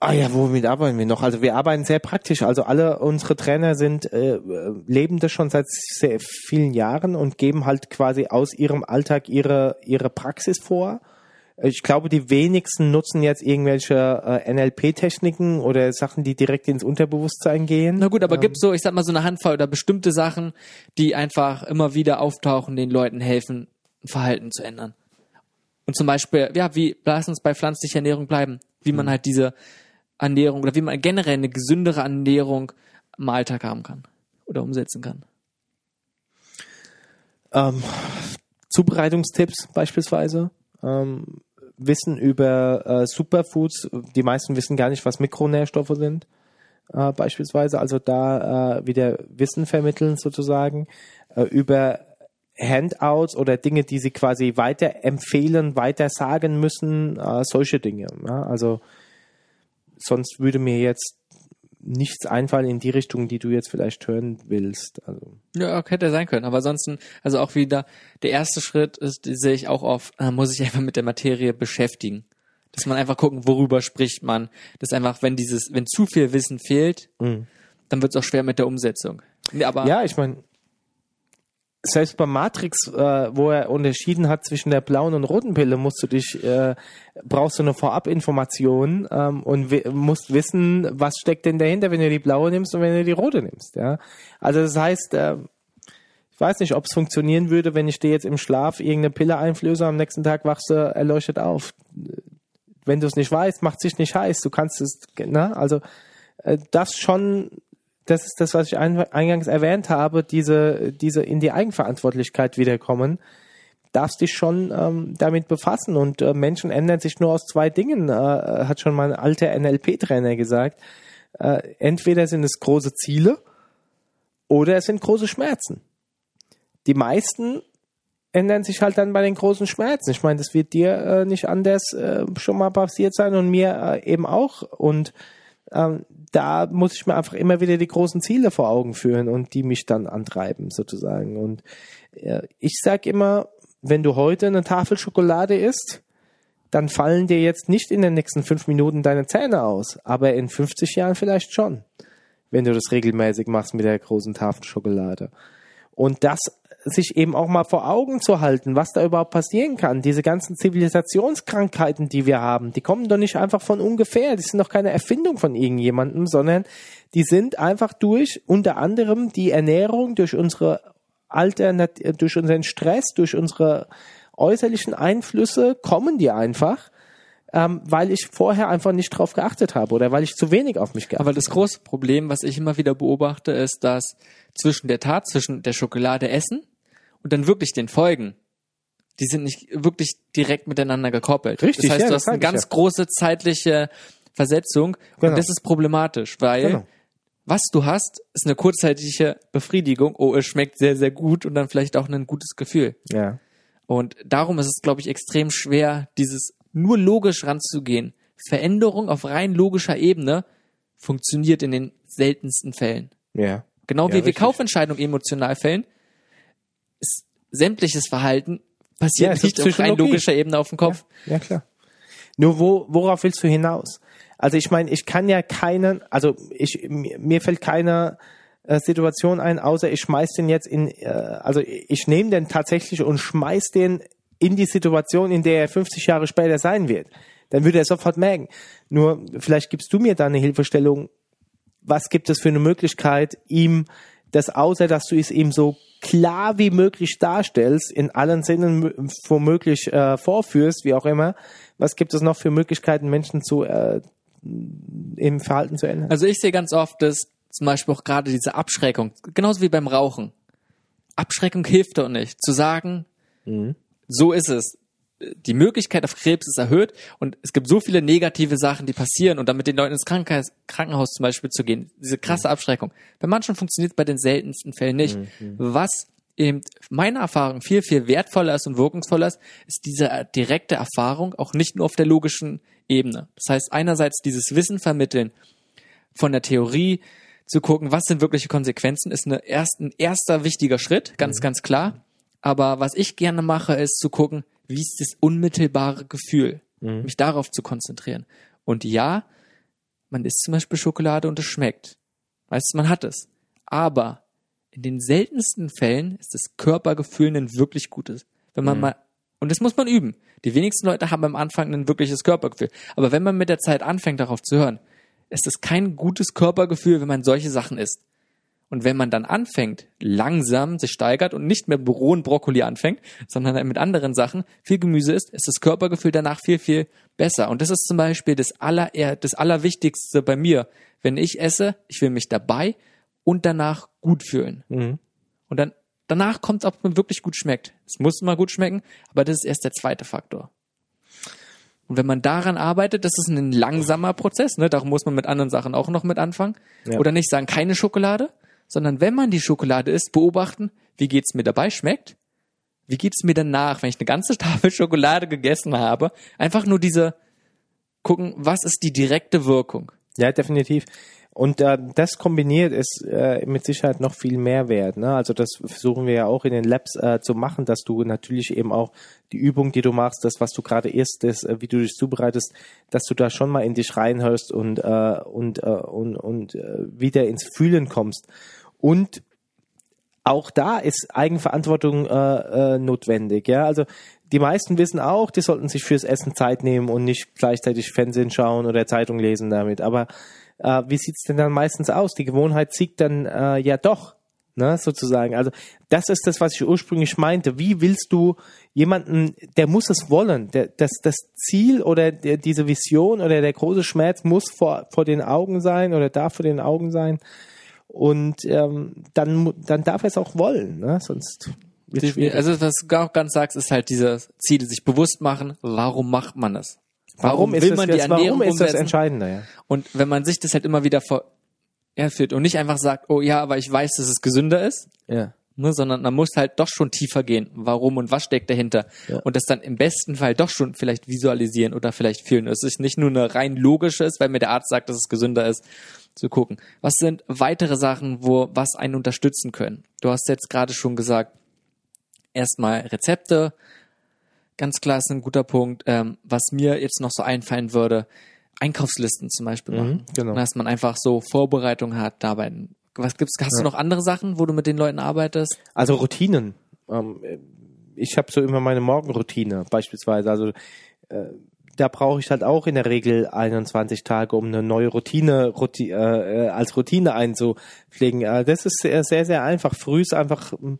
Ah ja, womit arbeiten wir noch? Also wir arbeiten sehr praktisch. Also alle unsere Trainer sind äh, leben das schon seit sehr vielen Jahren und geben halt quasi aus ihrem Alltag ihre ihre Praxis vor. Ich glaube, die wenigsten nutzen jetzt irgendwelche äh, NLP-Techniken oder Sachen, die direkt ins Unterbewusstsein gehen. Na gut, aber gibt's so, ich sag mal, so eine Handvoll oder bestimmte Sachen, die einfach immer wieder auftauchen, den Leuten helfen, ein Verhalten zu ändern. Und zum Beispiel, ja, wie, lass uns bei pflanzlicher Ernährung bleiben, wie man halt diese Ernährung oder wie man generell eine gesündere Ernährung im Alltag haben kann oder umsetzen kann. Ähm, Zubereitungstipps beispielsweise. Ähm, Wissen über äh, Superfoods. Die meisten wissen gar nicht, was Mikronährstoffe sind, äh, beispielsweise. Also da äh, wieder Wissen vermitteln sozusagen äh, über Handouts oder Dinge, die sie quasi weiter empfehlen, weiter sagen müssen, äh, solche Dinge. Ja? Also sonst würde mir jetzt nichts einfallen in die Richtung, die du jetzt vielleicht hören willst. Also. Ja, hätte sein können. Aber ansonsten, also auch wieder, der erste Schritt ist, sehe ich auch oft, äh, muss ich einfach mit der Materie beschäftigen. Dass man einfach gucken, worüber spricht man. Das einfach, wenn dieses, wenn zu viel Wissen fehlt, mhm. dann wird es auch schwer mit der Umsetzung. Aber ja, ich meine, selbst bei Matrix, äh, wo er unterschieden hat zwischen der blauen und roten Pille, musst du dich, äh, brauchst du eine Vorabinformation ähm, und musst wissen, was steckt denn dahinter, wenn du die blaue nimmst und wenn du die rote nimmst. Ja, also das heißt, äh, ich weiß nicht, ob es funktionieren würde, wenn ich dir jetzt im Schlaf irgendeine Pille einflöße, am nächsten Tag wachst du erleuchtet auf. Wenn du es nicht weißt, macht sich nicht heiß. Du kannst es, ne? Also äh, das schon das ist das, was ich eingangs erwähnt habe, diese, diese in die Eigenverantwortlichkeit wiederkommen, darfst dich schon ähm, damit befassen. Und äh, Menschen ändern sich nur aus zwei Dingen, äh, hat schon mein alter NLP-Trainer gesagt. Äh, entweder sind es große Ziele oder es sind große Schmerzen. Die meisten ändern sich halt dann bei den großen Schmerzen. Ich meine, das wird dir äh, nicht anders äh, schon mal passiert sein und mir äh, eben auch. Und ähm, da muss ich mir einfach immer wieder die großen Ziele vor Augen führen und die mich dann antreiben sozusagen. Und äh, ich sag immer, wenn du heute eine Tafel Schokolade isst, dann fallen dir jetzt nicht in den nächsten fünf Minuten deine Zähne aus, aber in 50 Jahren vielleicht schon, wenn du das regelmäßig machst mit der großen Tafel Schokolade. Und das sich eben auch mal vor Augen zu halten, was da überhaupt passieren kann. Diese ganzen Zivilisationskrankheiten, die wir haben, die kommen doch nicht einfach von ungefähr. Die sind doch keine Erfindung von irgendjemandem, sondern die sind einfach durch unter anderem die Ernährung, durch unsere Alternat durch unseren Stress, durch unsere äußerlichen Einflüsse kommen die einfach ähm, weil ich vorher einfach nicht drauf geachtet habe oder weil ich zu wenig auf mich geachtet habe. Aber das große Problem, was ich immer wieder beobachte, ist, dass zwischen der Tat, zwischen der Schokolade essen und dann wirklich den Folgen, die sind nicht wirklich direkt miteinander gekoppelt. Richtig, das heißt, ja, du hast eine ganz ja. große zeitliche Versetzung genau. und das ist problematisch, weil genau. was du hast, ist eine kurzzeitige Befriedigung. Oh, es schmeckt sehr, sehr gut und dann vielleicht auch ein gutes Gefühl. Ja. Und darum ist es, glaube ich, extrem schwer, dieses nur logisch ranzugehen. Veränderung auf rein logischer Ebene funktioniert in den seltensten Fällen. Ja. Genau ja, wie richtig. wir Kaufentscheidungen emotional fällen, sämtliches Verhalten passiert ja, nicht auf rein logischer Ebene auf dem Kopf. Ja, ja, klar. Nur wo, worauf willst du hinaus? Also ich meine, ich kann ja keinen, also ich mir fällt keine äh, Situation ein, außer ich schmeiß den jetzt in, äh, also ich nehme den tatsächlich und schmeiß den in die Situation, in der er 50 Jahre später sein wird. Dann würde er sofort merken. Nur vielleicht gibst du mir da eine Hilfestellung. Was gibt es für eine Möglichkeit, ihm das, außer dass du es ihm so klar wie möglich darstellst, in allen Sinnen womöglich äh, vorführst, wie auch immer, was gibt es noch für Möglichkeiten, Menschen zu äh, im Verhalten zu ändern? Also ich sehe ganz oft, dass zum Beispiel auch gerade diese Abschreckung, genauso wie beim Rauchen. Abschreckung hilft doch nicht. Zu sagen, mhm so ist es. Die Möglichkeit auf Krebs ist erhöht und es gibt so viele negative Sachen, die passieren und dann mit den Leuten ins Krankenhaus, Krankenhaus zum Beispiel zu gehen, diese krasse mhm. Abschreckung. Bei manchen funktioniert es bei den seltensten Fällen nicht. Mhm. Was eben meiner Erfahrung viel, viel wertvoller ist und wirkungsvoller ist, ist diese direkte Erfahrung auch nicht nur auf der logischen Ebene. Das heißt, einerseits dieses Wissen vermitteln von der Theorie, zu gucken, was sind wirkliche Konsequenzen, ist eine erst, ein erster wichtiger Schritt, ganz, mhm. ganz klar. Aber was ich gerne mache, ist zu gucken, wie ist das unmittelbare Gefühl, mhm. mich darauf zu konzentrieren. Und ja, man isst zum Beispiel Schokolade und es schmeckt. Weißt du, man hat es. Aber in den seltensten Fällen ist das Körpergefühl ein wirklich gutes. Wenn man mhm. mal, und das muss man üben. Die wenigsten Leute haben am Anfang ein wirkliches Körpergefühl. Aber wenn man mit der Zeit anfängt, darauf zu hören, ist es kein gutes Körpergefühl, wenn man solche Sachen isst. Und wenn man dann anfängt, langsam sich steigert und nicht mehr Büro und Brokkoli anfängt, sondern mit anderen Sachen viel Gemüse isst, ist das Körpergefühl danach viel, viel besser. Und das ist zum Beispiel das, aller, das Allerwichtigste bei mir. Wenn ich esse, ich will mich dabei und danach gut fühlen. Mhm. Und dann, danach kommt es, ob es mir wirklich gut schmeckt. Es muss mal gut schmecken, aber das ist erst der zweite Faktor. Und wenn man daran arbeitet, das ist ein langsamer Prozess, ne? Darum muss man mit anderen Sachen auch noch mit anfangen. Ja. Oder nicht sagen, keine Schokolade, sondern wenn man die Schokolade isst, beobachten, wie geht's mir dabei, schmeckt? Wie geht's mir danach, wenn ich eine ganze Tafel Schokolade gegessen habe? Einfach nur diese gucken, was ist die direkte Wirkung? Ja, definitiv. Und äh, das kombiniert ist äh, mit Sicherheit noch viel mehr wert. Ne? Also das versuchen wir ja auch in den Labs äh, zu machen, dass du natürlich eben auch die Übung, die du machst, das, was du gerade isst, das, äh, wie du dich zubereitest, dass du da schon mal in dich reinhörst und äh, und äh, und und äh, wieder ins Fühlen kommst. Und auch da ist Eigenverantwortung äh, äh, notwendig. Ja, also die meisten wissen auch, die sollten sich fürs Essen Zeit nehmen und nicht gleichzeitig Fernsehen schauen oder Zeitung lesen damit. Aber äh, wie sieht's denn dann meistens aus? Die Gewohnheit siegt dann äh, ja doch, ne, sozusagen. Also das ist das, was ich ursprünglich meinte. Wie willst du jemanden, der muss es wollen, der, das, das Ziel oder der, diese Vision oder der große Schmerz muss vor, vor den Augen sein oder darf vor den Augen sein. Und ähm, dann, dann darf er es auch wollen, ne? sonst wird schwierig. Also was du auch ganz sagst, ist halt dieses Ziele sich bewusst machen. Warum macht man es? warum, ist will das, man die jetzt, Ernährung warum ist das umsetzen? entscheidender? Ja? Und wenn man sich das halt immer wieder vor führt und nicht einfach sagt, oh ja, aber ich weiß, dass es gesünder ist, Ja. ne, sondern man muss halt doch schon tiefer gehen. Warum und was steckt dahinter? Ja. Und das dann im besten Fall doch schon vielleicht visualisieren oder vielleicht fühlen. Es ist nicht nur eine rein logische weil mir der Arzt sagt, dass es gesünder ist, zu gucken. Was sind weitere Sachen, wo was einen unterstützen können? Du hast jetzt gerade schon gesagt, erstmal Rezepte. Ganz klar ist ein guter Punkt. Ähm, was mir jetzt noch so einfallen würde, Einkaufslisten zum Beispiel machen. genau. Dass man einfach so Vorbereitung hat dabei. Was gibt's? Hast du noch andere Sachen, wo du mit den Leuten arbeitest? Also Routinen. Ähm, ich habe so immer meine Morgenroutine beispielsweise. Also äh, da brauche ich halt auch in der Regel 21 Tage, um eine neue Routine Ruti äh, äh, als Routine einzupflegen. Äh, das ist sehr, sehr, einfach. Früh ist einfach ähm,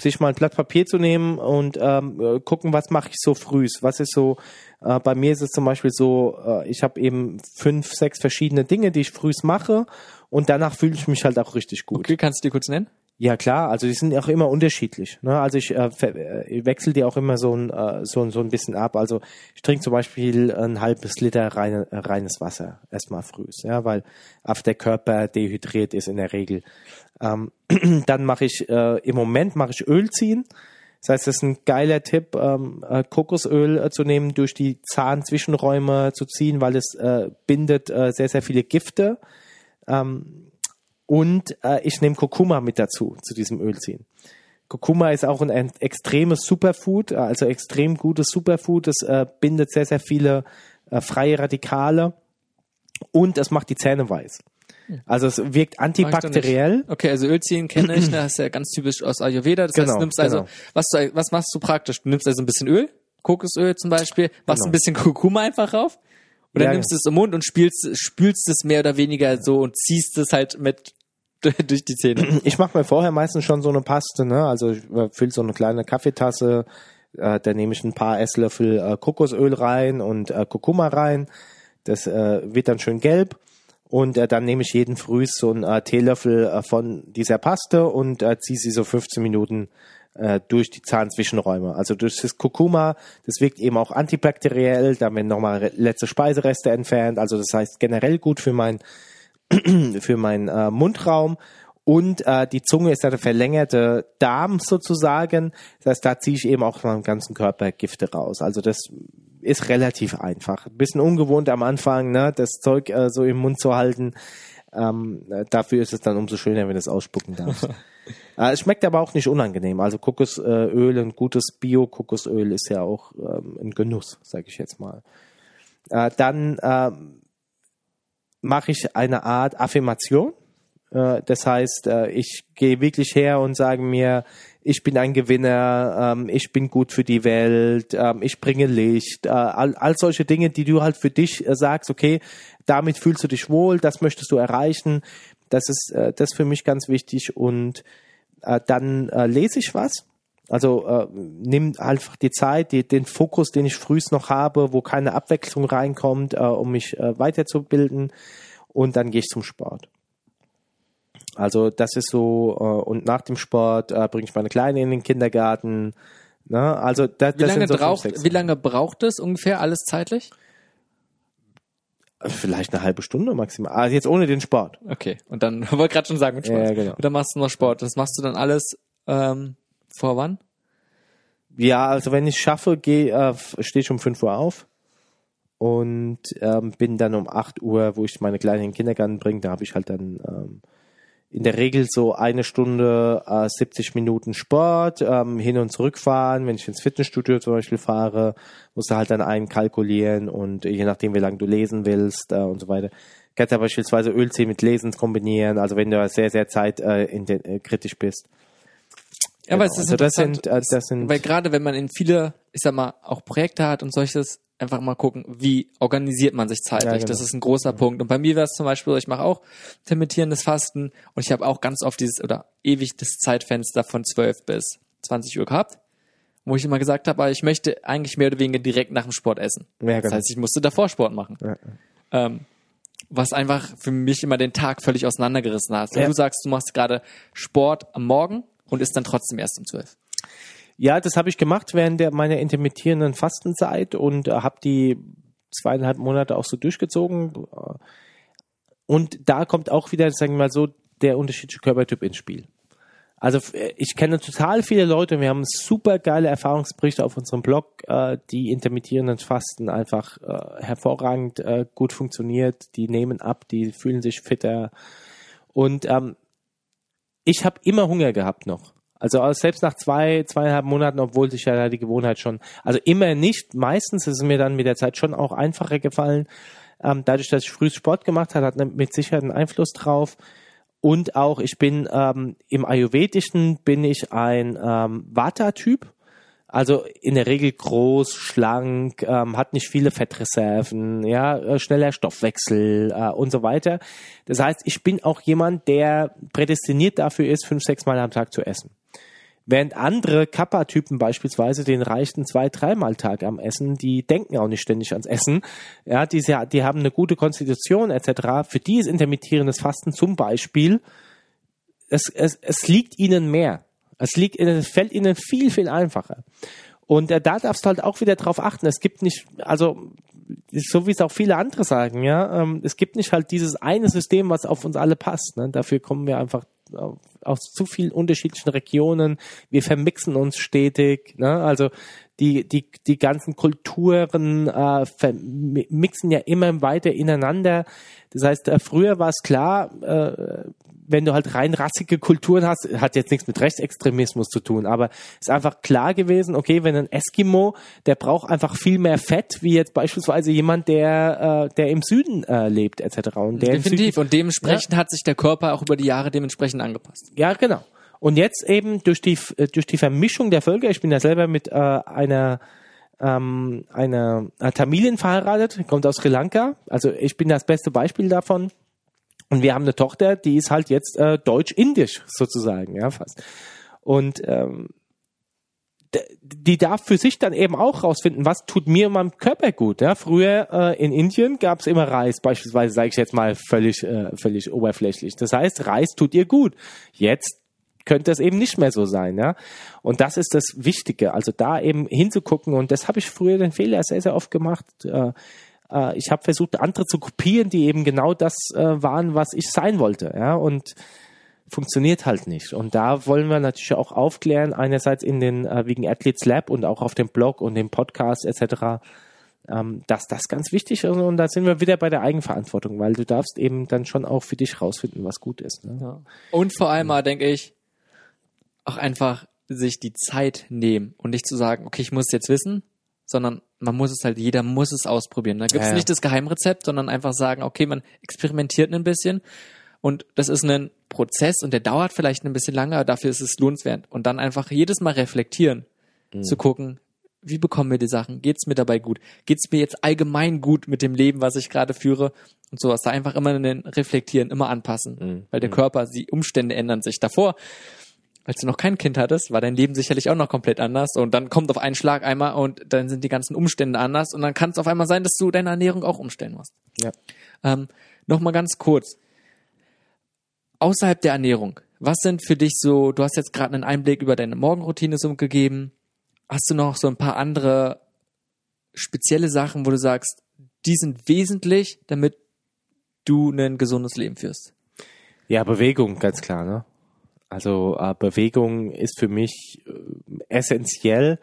sich mal ein Blatt Papier zu nehmen und ähm, äh, gucken, was mache ich so frühs. Was ist so, äh, bei mir ist es zum Beispiel so, äh, ich habe eben fünf, sechs verschiedene Dinge, die ich frühs mache und danach fühle ich mich halt auch richtig gut. Okay, kannst du die kurz nennen? Ja klar, also die sind auch immer unterschiedlich. Ne? Also ich, äh, äh, wechsle die auch immer so ein, äh, so, so ein bisschen ab. Also ich trinke zum Beispiel ein halbes Liter reine, äh, reines Wasser erstmal frühs, ja, weil auf der Körper dehydriert ist in der Regel. Ähm, dann mache ich äh, im Moment mache ich Öl ziehen. Das heißt, das ist ein geiler Tipp, ähm, äh, Kokosöl äh, zu nehmen, durch die Zahnzwischenräume zu ziehen, weil es äh, bindet äh, sehr, sehr viele Gifte. Und äh, ich nehme Kurkuma mit dazu, zu diesem Ölziehen. Kurkuma ist auch ein, ein extremes Superfood, äh, also extrem gutes Superfood. Es äh, bindet sehr, sehr viele äh, freie Radikale und es macht die Zähne weiß. Also es wirkt antibakteriell. Okay, also Ölziehen kenne ich, das ist ja ganz typisch aus Ayurveda. Das heißt, Genau, du nimmst also, genau. was, du, was machst du praktisch? Du nimmst also ein bisschen Öl, Kokosöl zum Beispiel, machst Genau. ein bisschen Kurkuma einfach rauf oder Ja, nimmst es im Mund und spielst, spülst es mehr oder weniger so und ziehst es halt mit durch die Zähne. Ich mache mir vorher meistens schon so eine Paste, ne? Also ich äh, fülle so eine kleine Kaffeetasse, äh, da nehme ich ein paar Esslöffel äh, Kokosöl rein und äh, Kurkuma rein. Das äh, wird dann schön gelb. Und äh, dann nehme ich jeden Früh so einen äh, Teelöffel äh, von dieser Paste und äh, ziehe sie so 15 Minuten äh, durch die Zahnzwischenräume. Also durch das Kurkuma, das wirkt eben auch antibakteriell, da werden nochmal letzte Speisereste entfernt. Also das heißt generell gut für mein für meinen äh, Mundraum und äh, die Zunge ist ja der verlängerte Darm sozusagen. Das heißt, da ziehe ich eben auch meinem ganzen Körper Gifte raus. Also das ist relativ einfach. Ein bisschen ungewohnt am Anfang, ne, das Zeug äh, so im Mund zu halten. Ähm, äh, dafür ist es dann umso schöner, wenn du es ausspucken darfst. äh, es schmeckt aber auch nicht unangenehm. Also Kokosöl, ein gutes Bio-Kokosöl ist ja auch ähm, ein Genuss, sage ich jetzt mal. Äh, dann ähm, mache ich eine Art Affirmation. Äh, Das heißt, äh, ich gehe wirklich her und sage mir, ich bin ein Gewinner, ähm, ich bin gut für die Welt, ähm, ich bringe Licht, äh, all, all solche Dinge, die du halt für dich äh, sagst, okay, damit fühlst du dich wohl, das möchtest du erreichen. Das ist äh, das ist für mich ganz wichtig und äh, dann äh, lese ich was. Also äh, nimm einfach die Zeit, die, den Fokus, den ich frühst noch habe, wo keine Abwechslung reinkommt, äh, um mich äh, weiterzubilden und dann gehe ich zum Sport. Also das ist so, äh, und nach dem Sport äh, bringe ich meine Kleine in den Kindergarten, Ne? Also das, Wie lange, so braucht, wie lange braucht es ungefähr alles zeitlich? Vielleicht eine halbe Stunde maximal. Also jetzt ohne den Sport. Okay, und dann wollte gerade schon sagen, mit Sport. Ja, genau. Und dann machst du noch Sport. Das machst du dann alles ähm, vor wann? Ja, also wenn ich schaffe, gehe äh, stehe ich um 5 Uhr auf und ähm, bin dann um 8 Uhr, wo ich meine Kleine in den Kindergarten bringe, da habe ich halt dann ähm, in der Regel so eine Stunde, äh, 70 Minuten Sport, ähm, hin und zurück fahren. Wenn ich ins Fitnessstudio zum Beispiel fahre, musst du halt dann einkalkulieren und je nachdem, wie lange du lesen willst äh, und so weiter. Kannst ja beispielsweise Ölziehen mit Lesen kombinieren, also wenn du sehr, sehr zeit äh, in den, äh, kritisch bist. Ja, aber Genau. es ist Also das sind, äh, das sind weil gerade wenn man in viele, ich sag mal, auch Projekte hat und solches, einfach mal gucken, wie organisiert man sich zeitlich. Ja, genau. Das ist ein großer Punkt. Und bei mir wäre es zum Beispiel, ich mache auch intermittierendes Fasten und ich habe auch ganz oft dieses oder ewig das Zeitfenster von 12 bis 20 Uhr gehabt, wo ich immer gesagt habe, ich möchte eigentlich mehr oder weniger direkt nach dem Sport essen. Ja, Das genau. heißt, ich musste davor Sport machen. Ja. Ähm, was einfach für mich immer den Tag völlig auseinandergerissen hat. Wenn du sagst, du machst gerade Sport am Morgen und isst dann trotzdem erst um 12. Ja, das habe ich gemacht während der, meiner intermittierenden Fastenzeit und äh, habe die zweieinhalb Monate auch so durchgezogen. Und da kommt auch wieder, sagen wir mal so, der unterschiedliche Körpertyp ins Spiel. Also äh, ich kenne total viele Leute und wir haben super geile Erfahrungsberichte auf unserem Blog, äh, die intermittierenden Fasten einfach äh, hervorragend äh, gut funktioniert. Die nehmen ab, die fühlen sich fitter. Und ähm, ich habe immer Hunger gehabt noch. Also auch selbst nach zwei, zweieinhalb Monaten, obwohl sich ja die Gewohnheit schon, also immer nicht, meistens ist es mir dann mit der Zeit schon auch einfacher gefallen. Ähm, dadurch, dass ich früh Sport gemacht habe, hat mit Sicherheit einen Einfluss drauf. Und auch, ich bin ähm, im Ayurvedischen bin ich ein ähm, Vata-Typ. Also in der Regel groß, schlank, ähm, hat nicht viele Fettreserven, ja, äh, schneller Stoffwechsel äh, und so weiter. Das heißt, ich bin auch jemand, der prädestiniert dafür ist, fünf, sechs Mal am Tag zu essen. Während andere Kappa-Typen beispielsweise, den reichten zwei, dreimal Tag am Essen, die denken auch nicht ständig ans Essen. Ja, die, die haben eine gute Konstitution etc. Für die ist intermittierendes Fasten zum Beispiel, es, es, es liegt ihnen mehr. Es liegt, es fällt ihnen viel, viel einfacher. Und äh, da darfst du halt auch wieder drauf achten. Es gibt nicht, also so wie es auch viele andere sagen, ja, ähm, es gibt nicht halt dieses eine System, was auf uns alle passt. Ne? Dafür kommen wir einfach aus zu vielen unterschiedlichen Regionen. Wir vermixen uns stetig. Ne? Also die, die, die ganzen Kulturen äh, vermixen ja immer weiter ineinander. Das heißt, äh, früher war es klar, äh, wenn du halt rein rassige Kulturen hast, hat jetzt nichts mit Rechtsextremismus zu tun, aber ist einfach klar gewesen, okay, wenn ein Eskimo, der braucht einfach viel mehr Fett, wie jetzt beispielsweise jemand, der, äh, der im Süden äh, lebt, etc. Und der Definitiv. Süden, Und dementsprechend hat sich der Körper auch über die Jahre dementsprechend angepasst. ja, genau. Und jetzt eben durch die äh, durch die Vermischung der Völker, ich bin ja selber mit äh, einer ähm, einer, einer Tamilin verheiratet, kommt aus Sri Lanka. Also ich bin das beste Beispiel davon. Und wir haben eine Tochter, die ist halt jetzt äh, deutsch-indisch sozusagen, ja fast. Und ähm, die darf für sich dann eben auch rausfinden, was tut mir und meinem Körper gut. Ja? Früher äh, in Indien gab es immer Reis, beispielsweise sage ich jetzt mal völlig, äh, völlig oberflächlich. Das heißt, Reis tut ihr gut. Jetzt könnte es eben nicht mehr so sein, ja. Und das ist das Wichtige, also da eben hinzugucken. Und das habe ich früher den Fehler sehr, sehr oft gemacht. Äh, äh, ich habe versucht, andere zu kopieren, die eben genau das äh, waren, was ich sein wollte, ja. Und funktioniert halt nicht. Und da wollen wir natürlich auch aufklären, einerseits in den äh, wegen Athletes Lab und auch auf dem Blog und dem Podcast etc., ähm, dass das ganz wichtig ist. Und da sind wir wieder bei der Eigenverantwortung, weil du darfst eben dann schon auch für dich rausfinden, was gut ist. Ne? Ja. Und vor allem mal, denke ich, auch einfach sich die Zeit nehmen und nicht zu sagen, okay, ich muss es jetzt wissen, sondern man muss es halt, jeder muss es ausprobieren. Da gibt es Ja, nicht das Geheimrezept, sondern einfach sagen, okay, man experimentiert ein bisschen und das ist ein Prozess und der dauert vielleicht ein bisschen lange, aber dafür ist es lohnenswert. Und dann einfach jedes Mal reflektieren, zu gucken, wie bekommen wir die Sachen? Geht's mir dabei gut? Geht's mir jetzt allgemein gut mit dem Leben, was ich gerade führe? Und sowas. Da einfach immer einen reflektieren, immer anpassen. Weil der Körper, die Umstände ändern sich. Davor, als du noch kein Kind hattest, war dein Leben sicherlich auch noch komplett anders. Und dann kommt auf einen Schlag einmal und dann sind die ganzen Umstände anders. Und dann kann es auf einmal sein, dass du deine Ernährung auch umstellen musst. Ja. Ähm, Nochmal ganz kurz. Außerhalb der Ernährung, was sind für dich so, du hast jetzt gerade einen Einblick über deine Morgenroutine so gegeben, hast du noch so ein paar andere spezielle Sachen, wo du sagst, die sind wesentlich, damit du ein gesundes Leben führst? Ja, Bewegung, ganz klar, ne? Also äh, Bewegung ist für mich äh, essentiell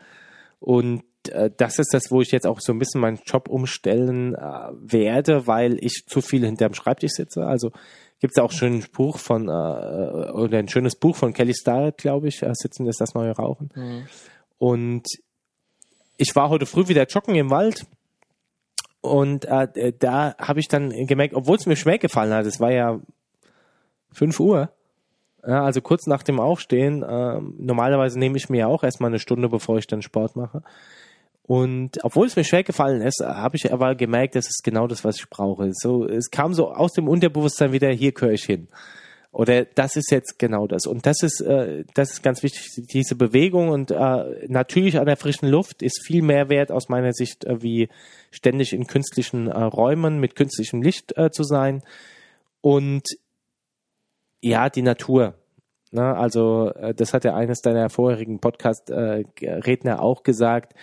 und äh, das ist das, wo ich jetzt auch so ein bisschen meinen Job umstellen äh, werde, weil ich zu viel hinterm Schreibtisch sitze. Also gibt es auch schon einen Spruch von äh, oder ein schönes Buch von Kelly Starrett, glaube ich, äh, Sitzen ist das neue Rauchen. Mhm. Und ich war heute früh wieder joggen im Wald und äh, da habe ich dann gemerkt, obwohl es mir schwer gefallen hat, es war ja 5 Uhr, also kurz nach dem Aufstehen. Äh, normalerweise nehme ich mir auch erstmal eine Stunde, bevor ich dann Sport mache. Und obwohl es mir schwer gefallen ist, habe ich aber gemerkt, das ist genau das, was ich brauche. So, es kam so aus dem Unterbewusstsein wieder, hier gehöre ich hin. Oder das ist jetzt genau das. Und das ist, äh, das ist ganz wichtig, diese Bewegung und äh, natürlich an der frischen Luft ist viel mehr wert aus meiner Sicht, äh, wie ständig in künstlichen äh, Räumen mit künstlichem Licht äh, zu sein. Und ja, die Natur. Ne? Also äh, das hat ja eines deiner vorherigen Podcast-Redner äh, auch gesagt,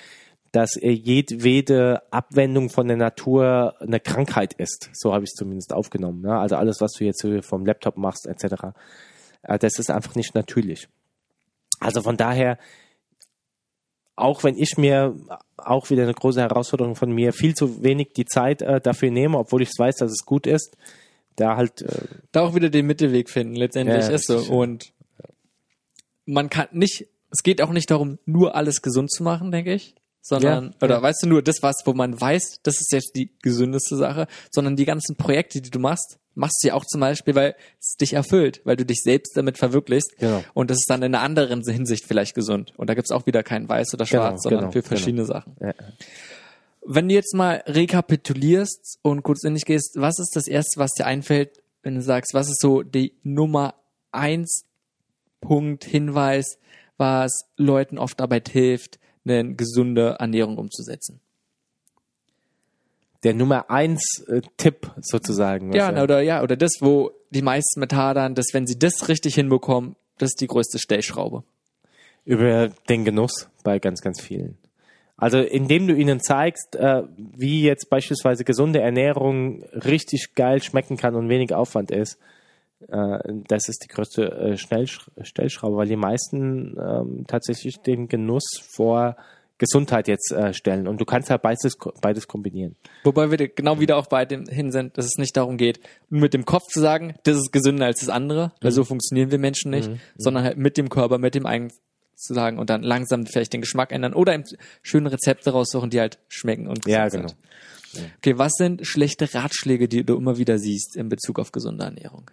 dass äh, jedwede Abwendung von der Natur eine Krankheit ist. So habe ich es zumindest aufgenommen. Ne? Also alles, was du jetzt vom Laptop machst, etc., äh, das ist einfach nicht natürlich. Also von daher, auch wenn ich mir auch wieder eine große Herausforderung von mir viel zu wenig die Zeit äh, dafür nehme, obwohl ich weiß, dass es gut ist, da halt. Äh, da auch wieder den Mittelweg finden, letztendlich Ja, ist so. Und man kann nicht, es geht auch nicht darum, nur alles gesund zu machen, denke ich. Sondern, Ja, oder ja. weißt du, nur das, was, wo man weiß, das ist jetzt die gesündeste Sache, sondern die ganzen Projekte, die du machst, machst du ja auch zum Beispiel, weil es dich erfüllt, weil du dich selbst damit verwirklichst. Genau. Und das ist dann in einer anderen Hinsicht vielleicht gesund. Und da gibt's auch wieder kein Weiß oder Genau, Schwarz, sondern genau, für verschiedene Sachen. ja. Wenn du jetzt mal rekapitulierst und kurz in dich gehst, was ist das erste, was dir einfällt, wenn du sagst, was ist so die Nummer eins Punkt Hinweis, was Leuten oft dabei hilft, eine gesunde Ernährung umzusetzen? der Nummer eins äh, Tipp sozusagen. Ja, na, oder ja, oder das, wo die meisten mit hadern, dass wenn sie das richtig hinbekommen, das ist die größte Stellschraube. über den Genuss bei ganz, ganz vielen. Also indem du ihnen zeigst, äh, wie jetzt beispielsweise gesunde Ernährung richtig geil schmecken kann und wenig Aufwand ist, äh, das ist die größte äh, Schnellsch Stellschraube, weil die meisten ähm, tatsächlich den Genuss vor Gesundheit jetzt äh, stellen. Und du kannst halt beides, beides kombinieren. Wobei wir genau wieder auch bei dem hin sind, dass es nicht darum geht, mit dem Kopf zu sagen, das ist gesünder als das andere, weil so funktionieren wir Menschen nicht, sondern halt mit dem Körper, mit dem eigenen zu sagen und dann langsam vielleicht den Geschmack ändern oder eben schöne Rezepte raussuchen, die halt schmecken und Ja, gesund genau. sind. Okay, was sind schlechte Ratschläge, die du immer wieder siehst in Bezug auf gesunde Ernährung?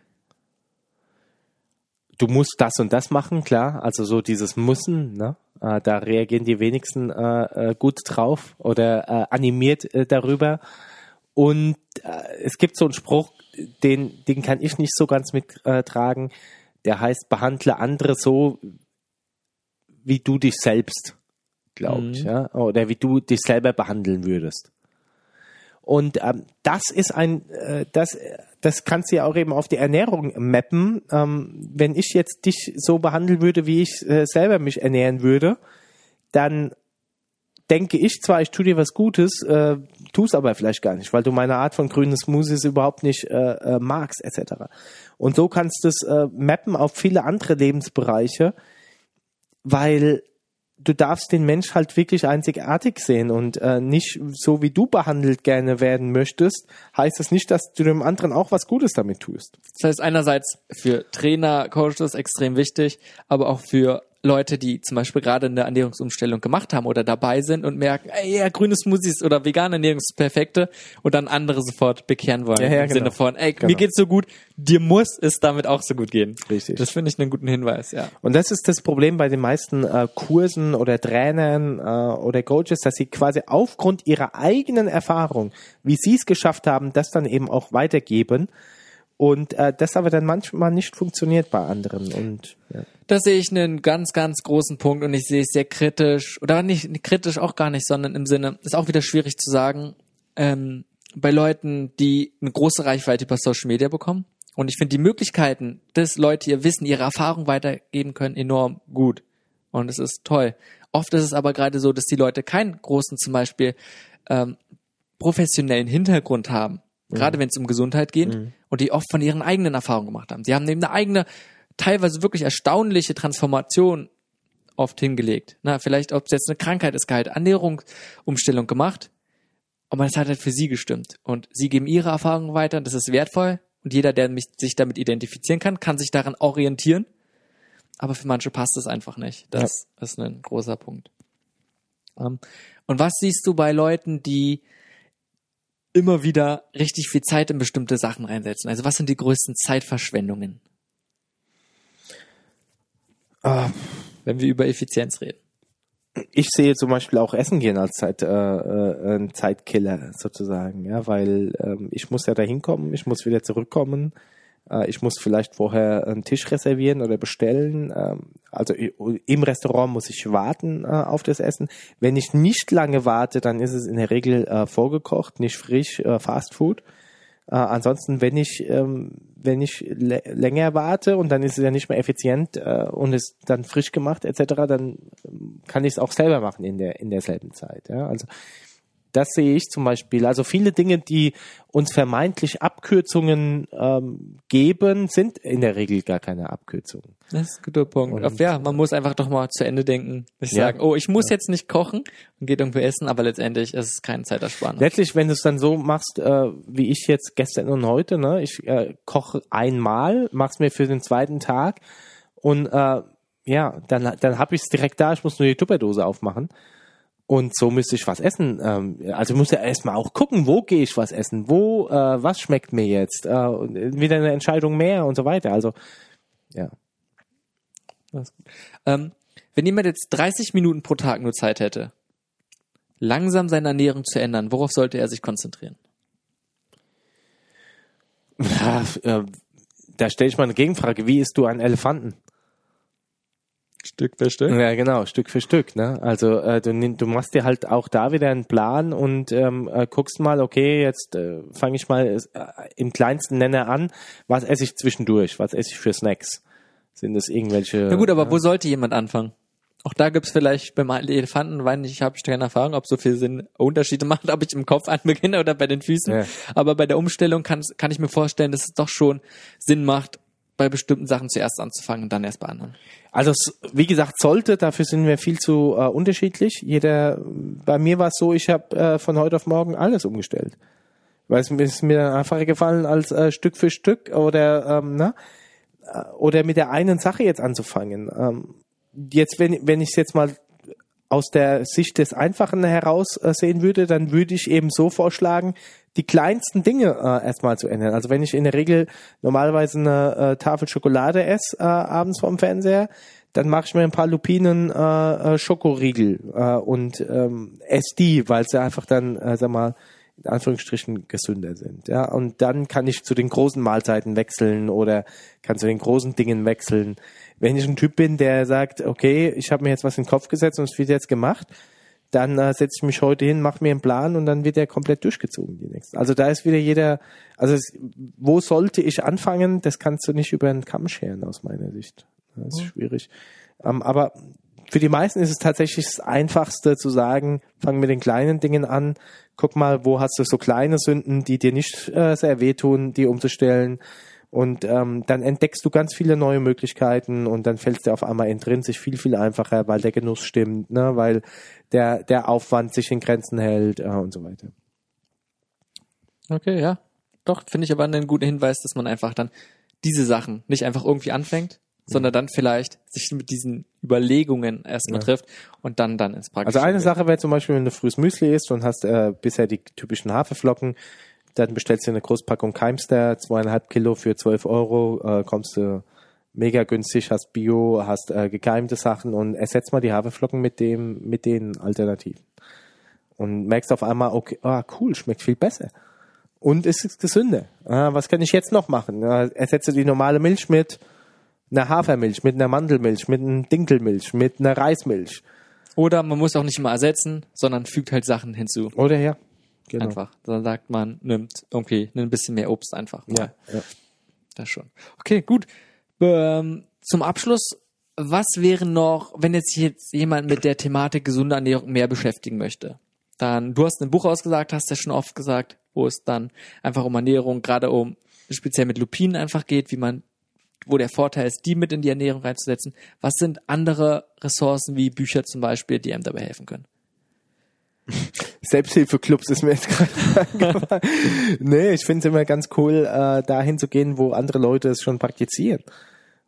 du musst das und das machen, klar. Also so dieses Müssen, ne? Äh, da reagieren die wenigsten äh, äh, gut drauf oder äh, animiert äh, darüber. Und es gibt so einen Spruch, den, den kann ich nicht so ganz mittragen. Tragen. der heißt, behandle andere so, wie du dich selbst, glaube ich, ja? oder wie du dich selber behandeln würdest. Und ähm, das ist ein, äh, das, das kannst du ja auch eben auf die Ernährung mappen. Ähm, wenn ich jetzt dich so behandeln würde, wie ich äh, selber mich ernähren würde, dann denke ich zwar, ich tue dir was Gutes, äh, tust aber vielleicht gar nicht, weil du meine Art von grünen Smoothies überhaupt nicht äh, äh, magst, etc. Und so kannst du es äh, mappen auf viele andere Lebensbereiche, weil du darfst den Mensch halt wirklich einzigartig sehen und äh, nicht so wie du behandelt gerne werden möchtest, heißt das nicht, dass du dem anderen auch was Gutes damit tust. Das heißt einerseits für Trainer, Coaches extrem wichtig, aber auch für Leute, die zum Beispiel gerade eine Ernährungsumstellung gemacht haben oder dabei sind und merken, ey, ja, grüne Smoothies oder vegane Ernährung ist perfekte und dann andere sofort bekehren wollen. Ja, ja, Im genau. Sinne von, ey, mir Genau. geht's so gut, dir muss es damit auch so gut gehen. Richtig. Das finde ich einen guten Hinweis, ja. Und das ist das Problem bei den meisten äh, Kursen oder Trainern äh, oder Coaches, dass sie quasi aufgrund ihrer eigenen Erfahrung, wie sie es geschafft haben, das dann eben auch weitergeben. Und äh, das aber dann manchmal nicht funktioniert bei anderen. Und ja. Da sehe ich einen ganz, ganz großen Punkt und ich sehe es sehr kritisch oder nicht kritisch auch gar nicht, sondern im Sinne, ist auch wieder schwierig zu sagen, ähm, bei Leuten, die eine große Reichweite über Social Media bekommen. Und ich finde die Möglichkeiten, dass Leute ihr Wissen, ihre Erfahrung weitergeben können, enorm gut. Und es ist toll. Oft ist es aber gerade so, dass die Leute keinen großen zum Beispiel ähm, professionellen Hintergrund haben, gerade wenn es um Gesundheit geht und die oft von ihren eigenen Erfahrungen gemacht haben. Sie haben eben eine eigene, teilweise wirklich erstaunliche Transformation oft hingelegt. Na, vielleicht, ob es jetzt eine Krankheit ist, halt Ernährungsumstellung gemacht, aber es hat halt für sie gestimmt. Und sie geben ihre Erfahrungen weiter, das ist wertvoll. Und jeder, der mich, sich damit identifizieren kann, kann sich daran orientieren. Aber für manche passt es einfach nicht. Das ist ein großer Punkt. Ähm, und was siehst du bei Leuten, die immer wieder richtig viel Zeit in bestimmte Sachen reinsetzen? Also was sind die größten Zeitverschwendungen, Ah, wenn wir über Effizienz reden? ich sehe zum Beispiel auch Essen gehen als Zeit, äh, äh, ein Zeitkiller sozusagen, ja, weil ähm, ich muss ja da hinkommen, ich muss wieder zurückkommen, äh, ich muss vielleicht vorher einen Tisch reservieren oder bestellen. Ähm, also im Restaurant muss ich warten äh, auf das Essen. Wenn ich nicht lange warte, dann ist es in der Regel äh, vorgekocht, nicht frisch, äh, Fast Food. Äh, ansonsten, wenn ich ähm, wenn ich lä- länger warte und dann ist es ja nicht mehr effizient äh, und ist dann frisch gemacht etc., dann ähm, kann ich es auch selber machen in der in derselben Zeit. Ja? Also das sehe ich zum Beispiel. Also viele Dinge, die uns vermeintlich Abkürzungen ähm, geben, sind in der Regel gar keine Abkürzungen. Das ist ein guter Punkt. Und- ja, man muss einfach doch mal zu Ende denken. Nicht Ja. sagen, oh, ich muss jetzt nicht kochen und geht irgendwo essen, aber letztendlich ist es keine Zeitersparnis. Letztlich, wenn du es dann so machst, äh, wie ich jetzt gestern und heute, ne, ich äh, koche einmal, mach's mir für den zweiten Tag und äh, ja, dann, dann habe ich es direkt da, ich muss nur die Tupperdose aufmachen. Und so müsste ich was essen. Ähm, also ich muss ja erstmal auch gucken, wo gehe ich was essen, wo, äh, was schmeckt mir jetzt, äh, wieder eine Entscheidung mehr und so weiter. Also ja. Ähm, wenn jemand jetzt 30 Minuten pro Tag nur Zeit hätte, langsam seine Ernährung zu ändern, worauf sollte er sich konzentrieren? Ja, äh, da stelle ich mal eine Gegenfrage. Wie isst du einen Elefanten? Stück für Stück. Ja, genau, Stück für Stück. Ne? Also äh, du, du machst dir halt auch da wieder einen Plan und ähm, äh, guckst mal, okay, jetzt äh, fange ich mal äh, im kleinsten Nenner an. Was esse ich zwischendurch? Was esse ich für Snacks? Sind das irgendwelche? Na gut, aber wo sollte jemand anfangen? Auch da gibt's vielleicht beim Elefanten, weil ich habe ich keine Erfahrung, ob so viel Sinn Unterschiede macht, ob ich im Kopf anbeginne oder bei den Füßen. Ja. Aber bei der Umstellung kann, kann ich mir vorstellen, dass es doch schon Sinn macht, bei bestimmten Sachen zuerst anzufangen und dann erst bei anderen. Also wie gesagt, sollte, dafür sind wir viel zu äh, unterschiedlich. Jeder, bei mir war es so, ich habe äh, von heute auf morgen alles umgestellt. Weil es mir ist mir einfacher gefallen, als äh, Stück für Stück oder ähm, ne? Äh, oder mit der einen Sache jetzt anzufangen. Ähm, jetzt, wenn, wenn ich es jetzt mal aus der Sicht des Einfachen heraus äh, sehen würde, dann würde ich eben so vorschlagen, die kleinsten Dinge äh, erstmal zu ändern. Also wenn ich in der Regel normalerweise eine äh, Tafel Schokolade esse äh, abends vorm Fernseher, dann mache ich mir ein paar Lupinen äh, äh, Schokoriegel äh, und ähm, esse die, weil sie einfach dann, äh, sag mal, in Anführungsstrichen gesünder sind. Ja, und dann kann ich zu den großen Mahlzeiten wechseln oder kann zu den großen Dingen wechseln. Wenn ich ein Typ bin, der sagt, okay, ich habe mir jetzt was in den Kopf gesetzt und es wird jetzt gemacht, dann äh, setze ich mich heute hin, mache mir einen Plan und dann wird der komplett durchgezogen die nächsten. Also da ist wieder jeder, also es, wo sollte ich anfangen? Das kannst du nicht über einen Kamm scheren aus meiner Sicht. Das ist schwierig. Ähm, aber für die meisten ist es tatsächlich das Einfachste zu sagen, fang mit den kleinen Dingen an, guck mal, wo hast du so kleine Sünden, die dir nicht äh, sehr wehtun, die umzustellen. Und ähm, dann entdeckst du ganz viele neue Möglichkeiten und dann fällt es dir auf einmal intrinsisch viel, viel einfacher, weil der Genuss stimmt, ne? weil der, der Aufwand sich in Grenzen hält äh, und so weiter. Okay, ja. Doch, finde ich aber einen guten Hinweis, dass man einfach dann diese Sachen nicht einfach irgendwie anfängt, sondern dann vielleicht sich mit diesen Überlegungen erstmal Ja. trifft und dann dann ins Praktische Also eine geht. Sache wäre zum Beispiel, wenn du frühes Müsli isst und hast äh, bisher die typischen Haferflocken, dann bestellst du eine Großpackung Keimster, zweieinhalb Kilo für 12 Euro, äh, kommst du mega günstig, hast Bio, hast äh, gekeimte Sachen und ersetzt mal die Haferflocken mit dem, mit den Alternativen. Und merkst auf einmal, okay, ah, cool, schmeckt viel besser. Und es ist gesünder. Ah, was kann ich jetzt noch machen? Ja, ersetze die normale Milch mit einer Hafermilch, mit einer Mandelmilch, mit einer Dinkelmilch, mit einer Reismilch. Oder man muss auch nicht immer ersetzen, sondern fügt halt Sachen hinzu. Oder ja. Genau. Einfach. Dann sagt man, nimmt irgendwie ein bisschen mehr Obst einfach. Mal. Ja, ja. Das schon. Okay, gut. Ähm, zum Abschluss was wäre noch, wenn jetzt jetzt jemand mit der Thematik gesunde Ernährung mehr beschäftigen möchte? Dann, du hast ein Buch ausgesagt, hast ja schon oft gesagt, wo es dann einfach um Ernährung, gerade um speziell mit Lupinen einfach geht, wie man, wo der Vorteil ist, die mit in die Ernährung reinzusetzen. Was sind andere Ressourcen wie Bücher zum Beispiel, die einem dabei helfen können? Selbsthilfeclubs ist mir jetzt gerade Nee, ich finde es immer ganz cool, äh, dahin zu gehen, wo andere Leute es schon praktizieren.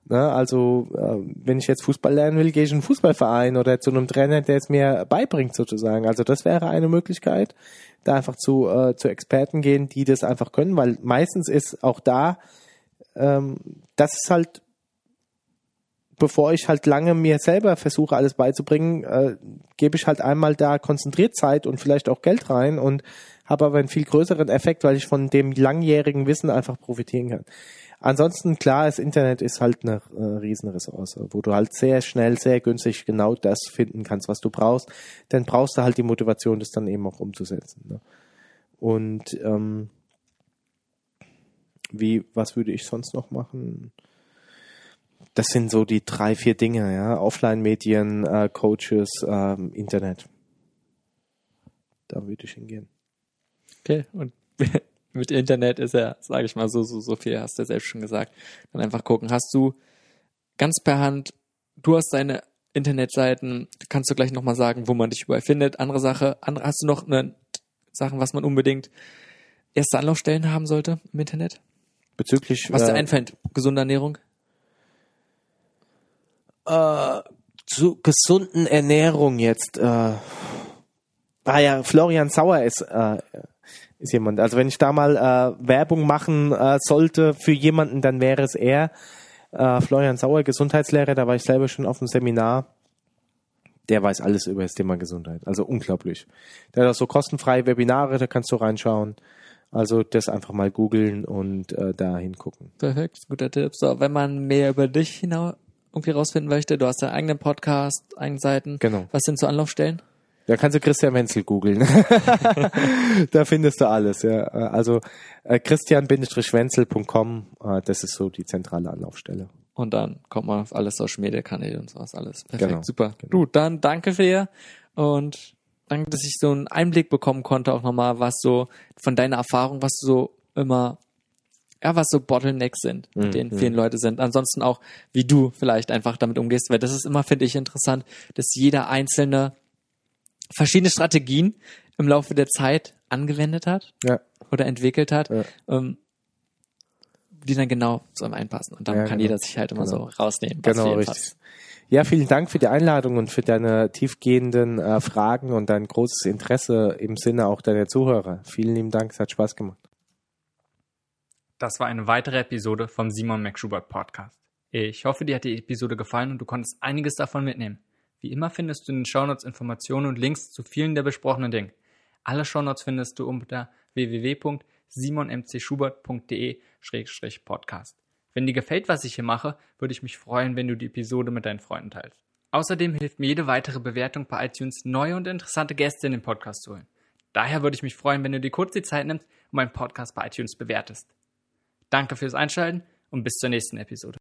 Ne? Also, äh, wenn ich jetzt Fußball lernen will, gehe ich in einen Fußballverein oder zu einem Trainer, der es mir beibringt, sozusagen. Also, das wäre eine Möglichkeit, da einfach zu, äh, zu Experten gehen, die das einfach können, weil meistens ist auch da, ähm, das ist halt bevor ich halt lange mir selber versuche, alles beizubringen, äh, gebe ich halt einmal da konzentriert Zeit und vielleicht auch Geld rein und habe aber einen viel größeren Effekt, weil ich von dem langjährigen Wissen einfach profitieren kann. Ansonsten, klar, das Internet ist halt eine äh, Riesenressource, wo du halt sehr schnell, sehr günstig genau das finden kannst, was du brauchst. Dann brauchst du halt die Motivation, das dann eben auch umzusetzen. Ne? Und ähm, wie, was würde ich sonst noch machen? Das sind so die drei, vier Dinge, ja. Offline-Medien, äh, Coaches, ähm, Internet. Da würde ich hingehen. Okay, und mit Internet ist ja, sage ich mal, so, so, so viel, hast du ja selbst schon gesagt. Dann einfach gucken, hast du ganz per Hand, du hast deine Internetseiten, kannst du gleich nochmal sagen, wo man dich überall findet. Andere Sache, andere, hast du noch eine Sachen, was man unbedingt erste Anlaufstellen haben sollte im Internet? Bezüglich. Was dir äh, einfällt, gesunde Ernährung? Äh, zu gesunden Ernährung jetzt. Äh, ah ja, Florian Sauer ist, äh, ist jemand. Also wenn ich da mal äh, Werbung machen äh, sollte für jemanden, dann wäre es er. Äh, Florian Sauer, Gesundheitslehrer, da war ich selber schon auf dem Seminar. Der weiß alles über das Thema Gesundheit. Also unglaublich. Der hat auch so kostenfreie Webinare, da kannst du reinschauen. Also das einfach mal googeln und äh, da hingucken. Perfekt, guter Tipp. So, wenn man mehr über dich hinaus irgendwie rausfinden möchte, du hast deinen eigenen Podcast, eigene Seiten. Genau. Was sind so Anlaufstellen? Da kannst du Christian Wenzel googeln. da findest du alles, ja. Also äh, christian-wenzel.com, äh, das ist so die zentrale Anlaufstelle. Und dann kommt man auf alle Social Media Kanäle und sowas alles. Perfekt, genau. super. Genau. Du, dann danke für dir und danke, dass ich so einen Einblick bekommen konnte, auch nochmal, was so von deiner Erfahrung, was du so immer ja, was so Bottlenecks sind, mit mhm. denen vielen Leute sind. Ansonsten auch, wie du vielleicht einfach damit umgehst, weil das ist immer, finde ich, interessant, dass jeder einzelne verschiedene Strategien im Laufe der Zeit angewendet hat ja. oder entwickelt hat, ja. ähm, die dann genau zu einem einpassen. Und dann ja, kann genau. jeder sich halt immer genau. so rausnehmen. Genau, richtig. Passt. Ja, vielen Dank für die Einladung und für deine tiefgehenden äh, Fragen und dein großes Interesse im Sinne auch deiner Zuhörer. Vielen lieben Dank, es hat Spaß gemacht. Das war eine weitere Episode vom Simon McSchubert Podcast. Ich hoffe, dir hat die Episode gefallen und du konntest einiges davon mitnehmen. Wie immer findest du in den Shownotes Informationen und Links zu vielen der besprochenen Dinge. Alle Shownotes findest du unter www.simonmcschubert.de-podcast. Wenn dir gefällt, was ich hier mache, würde ich mich freuen, wenn du die Episode mit deinen Freunden teilst. Außerdem hilft mir jede weitere Bewertung bei iTunes, neue und interessante Gäste in den Podcast zu holen. Daher würde ich mich freuen, wenn du dir kurz die Zeit nimmst und meinen Podcast bei iTunes bewertest. Danke fürs Einschalten und bis zur nächsten Episode.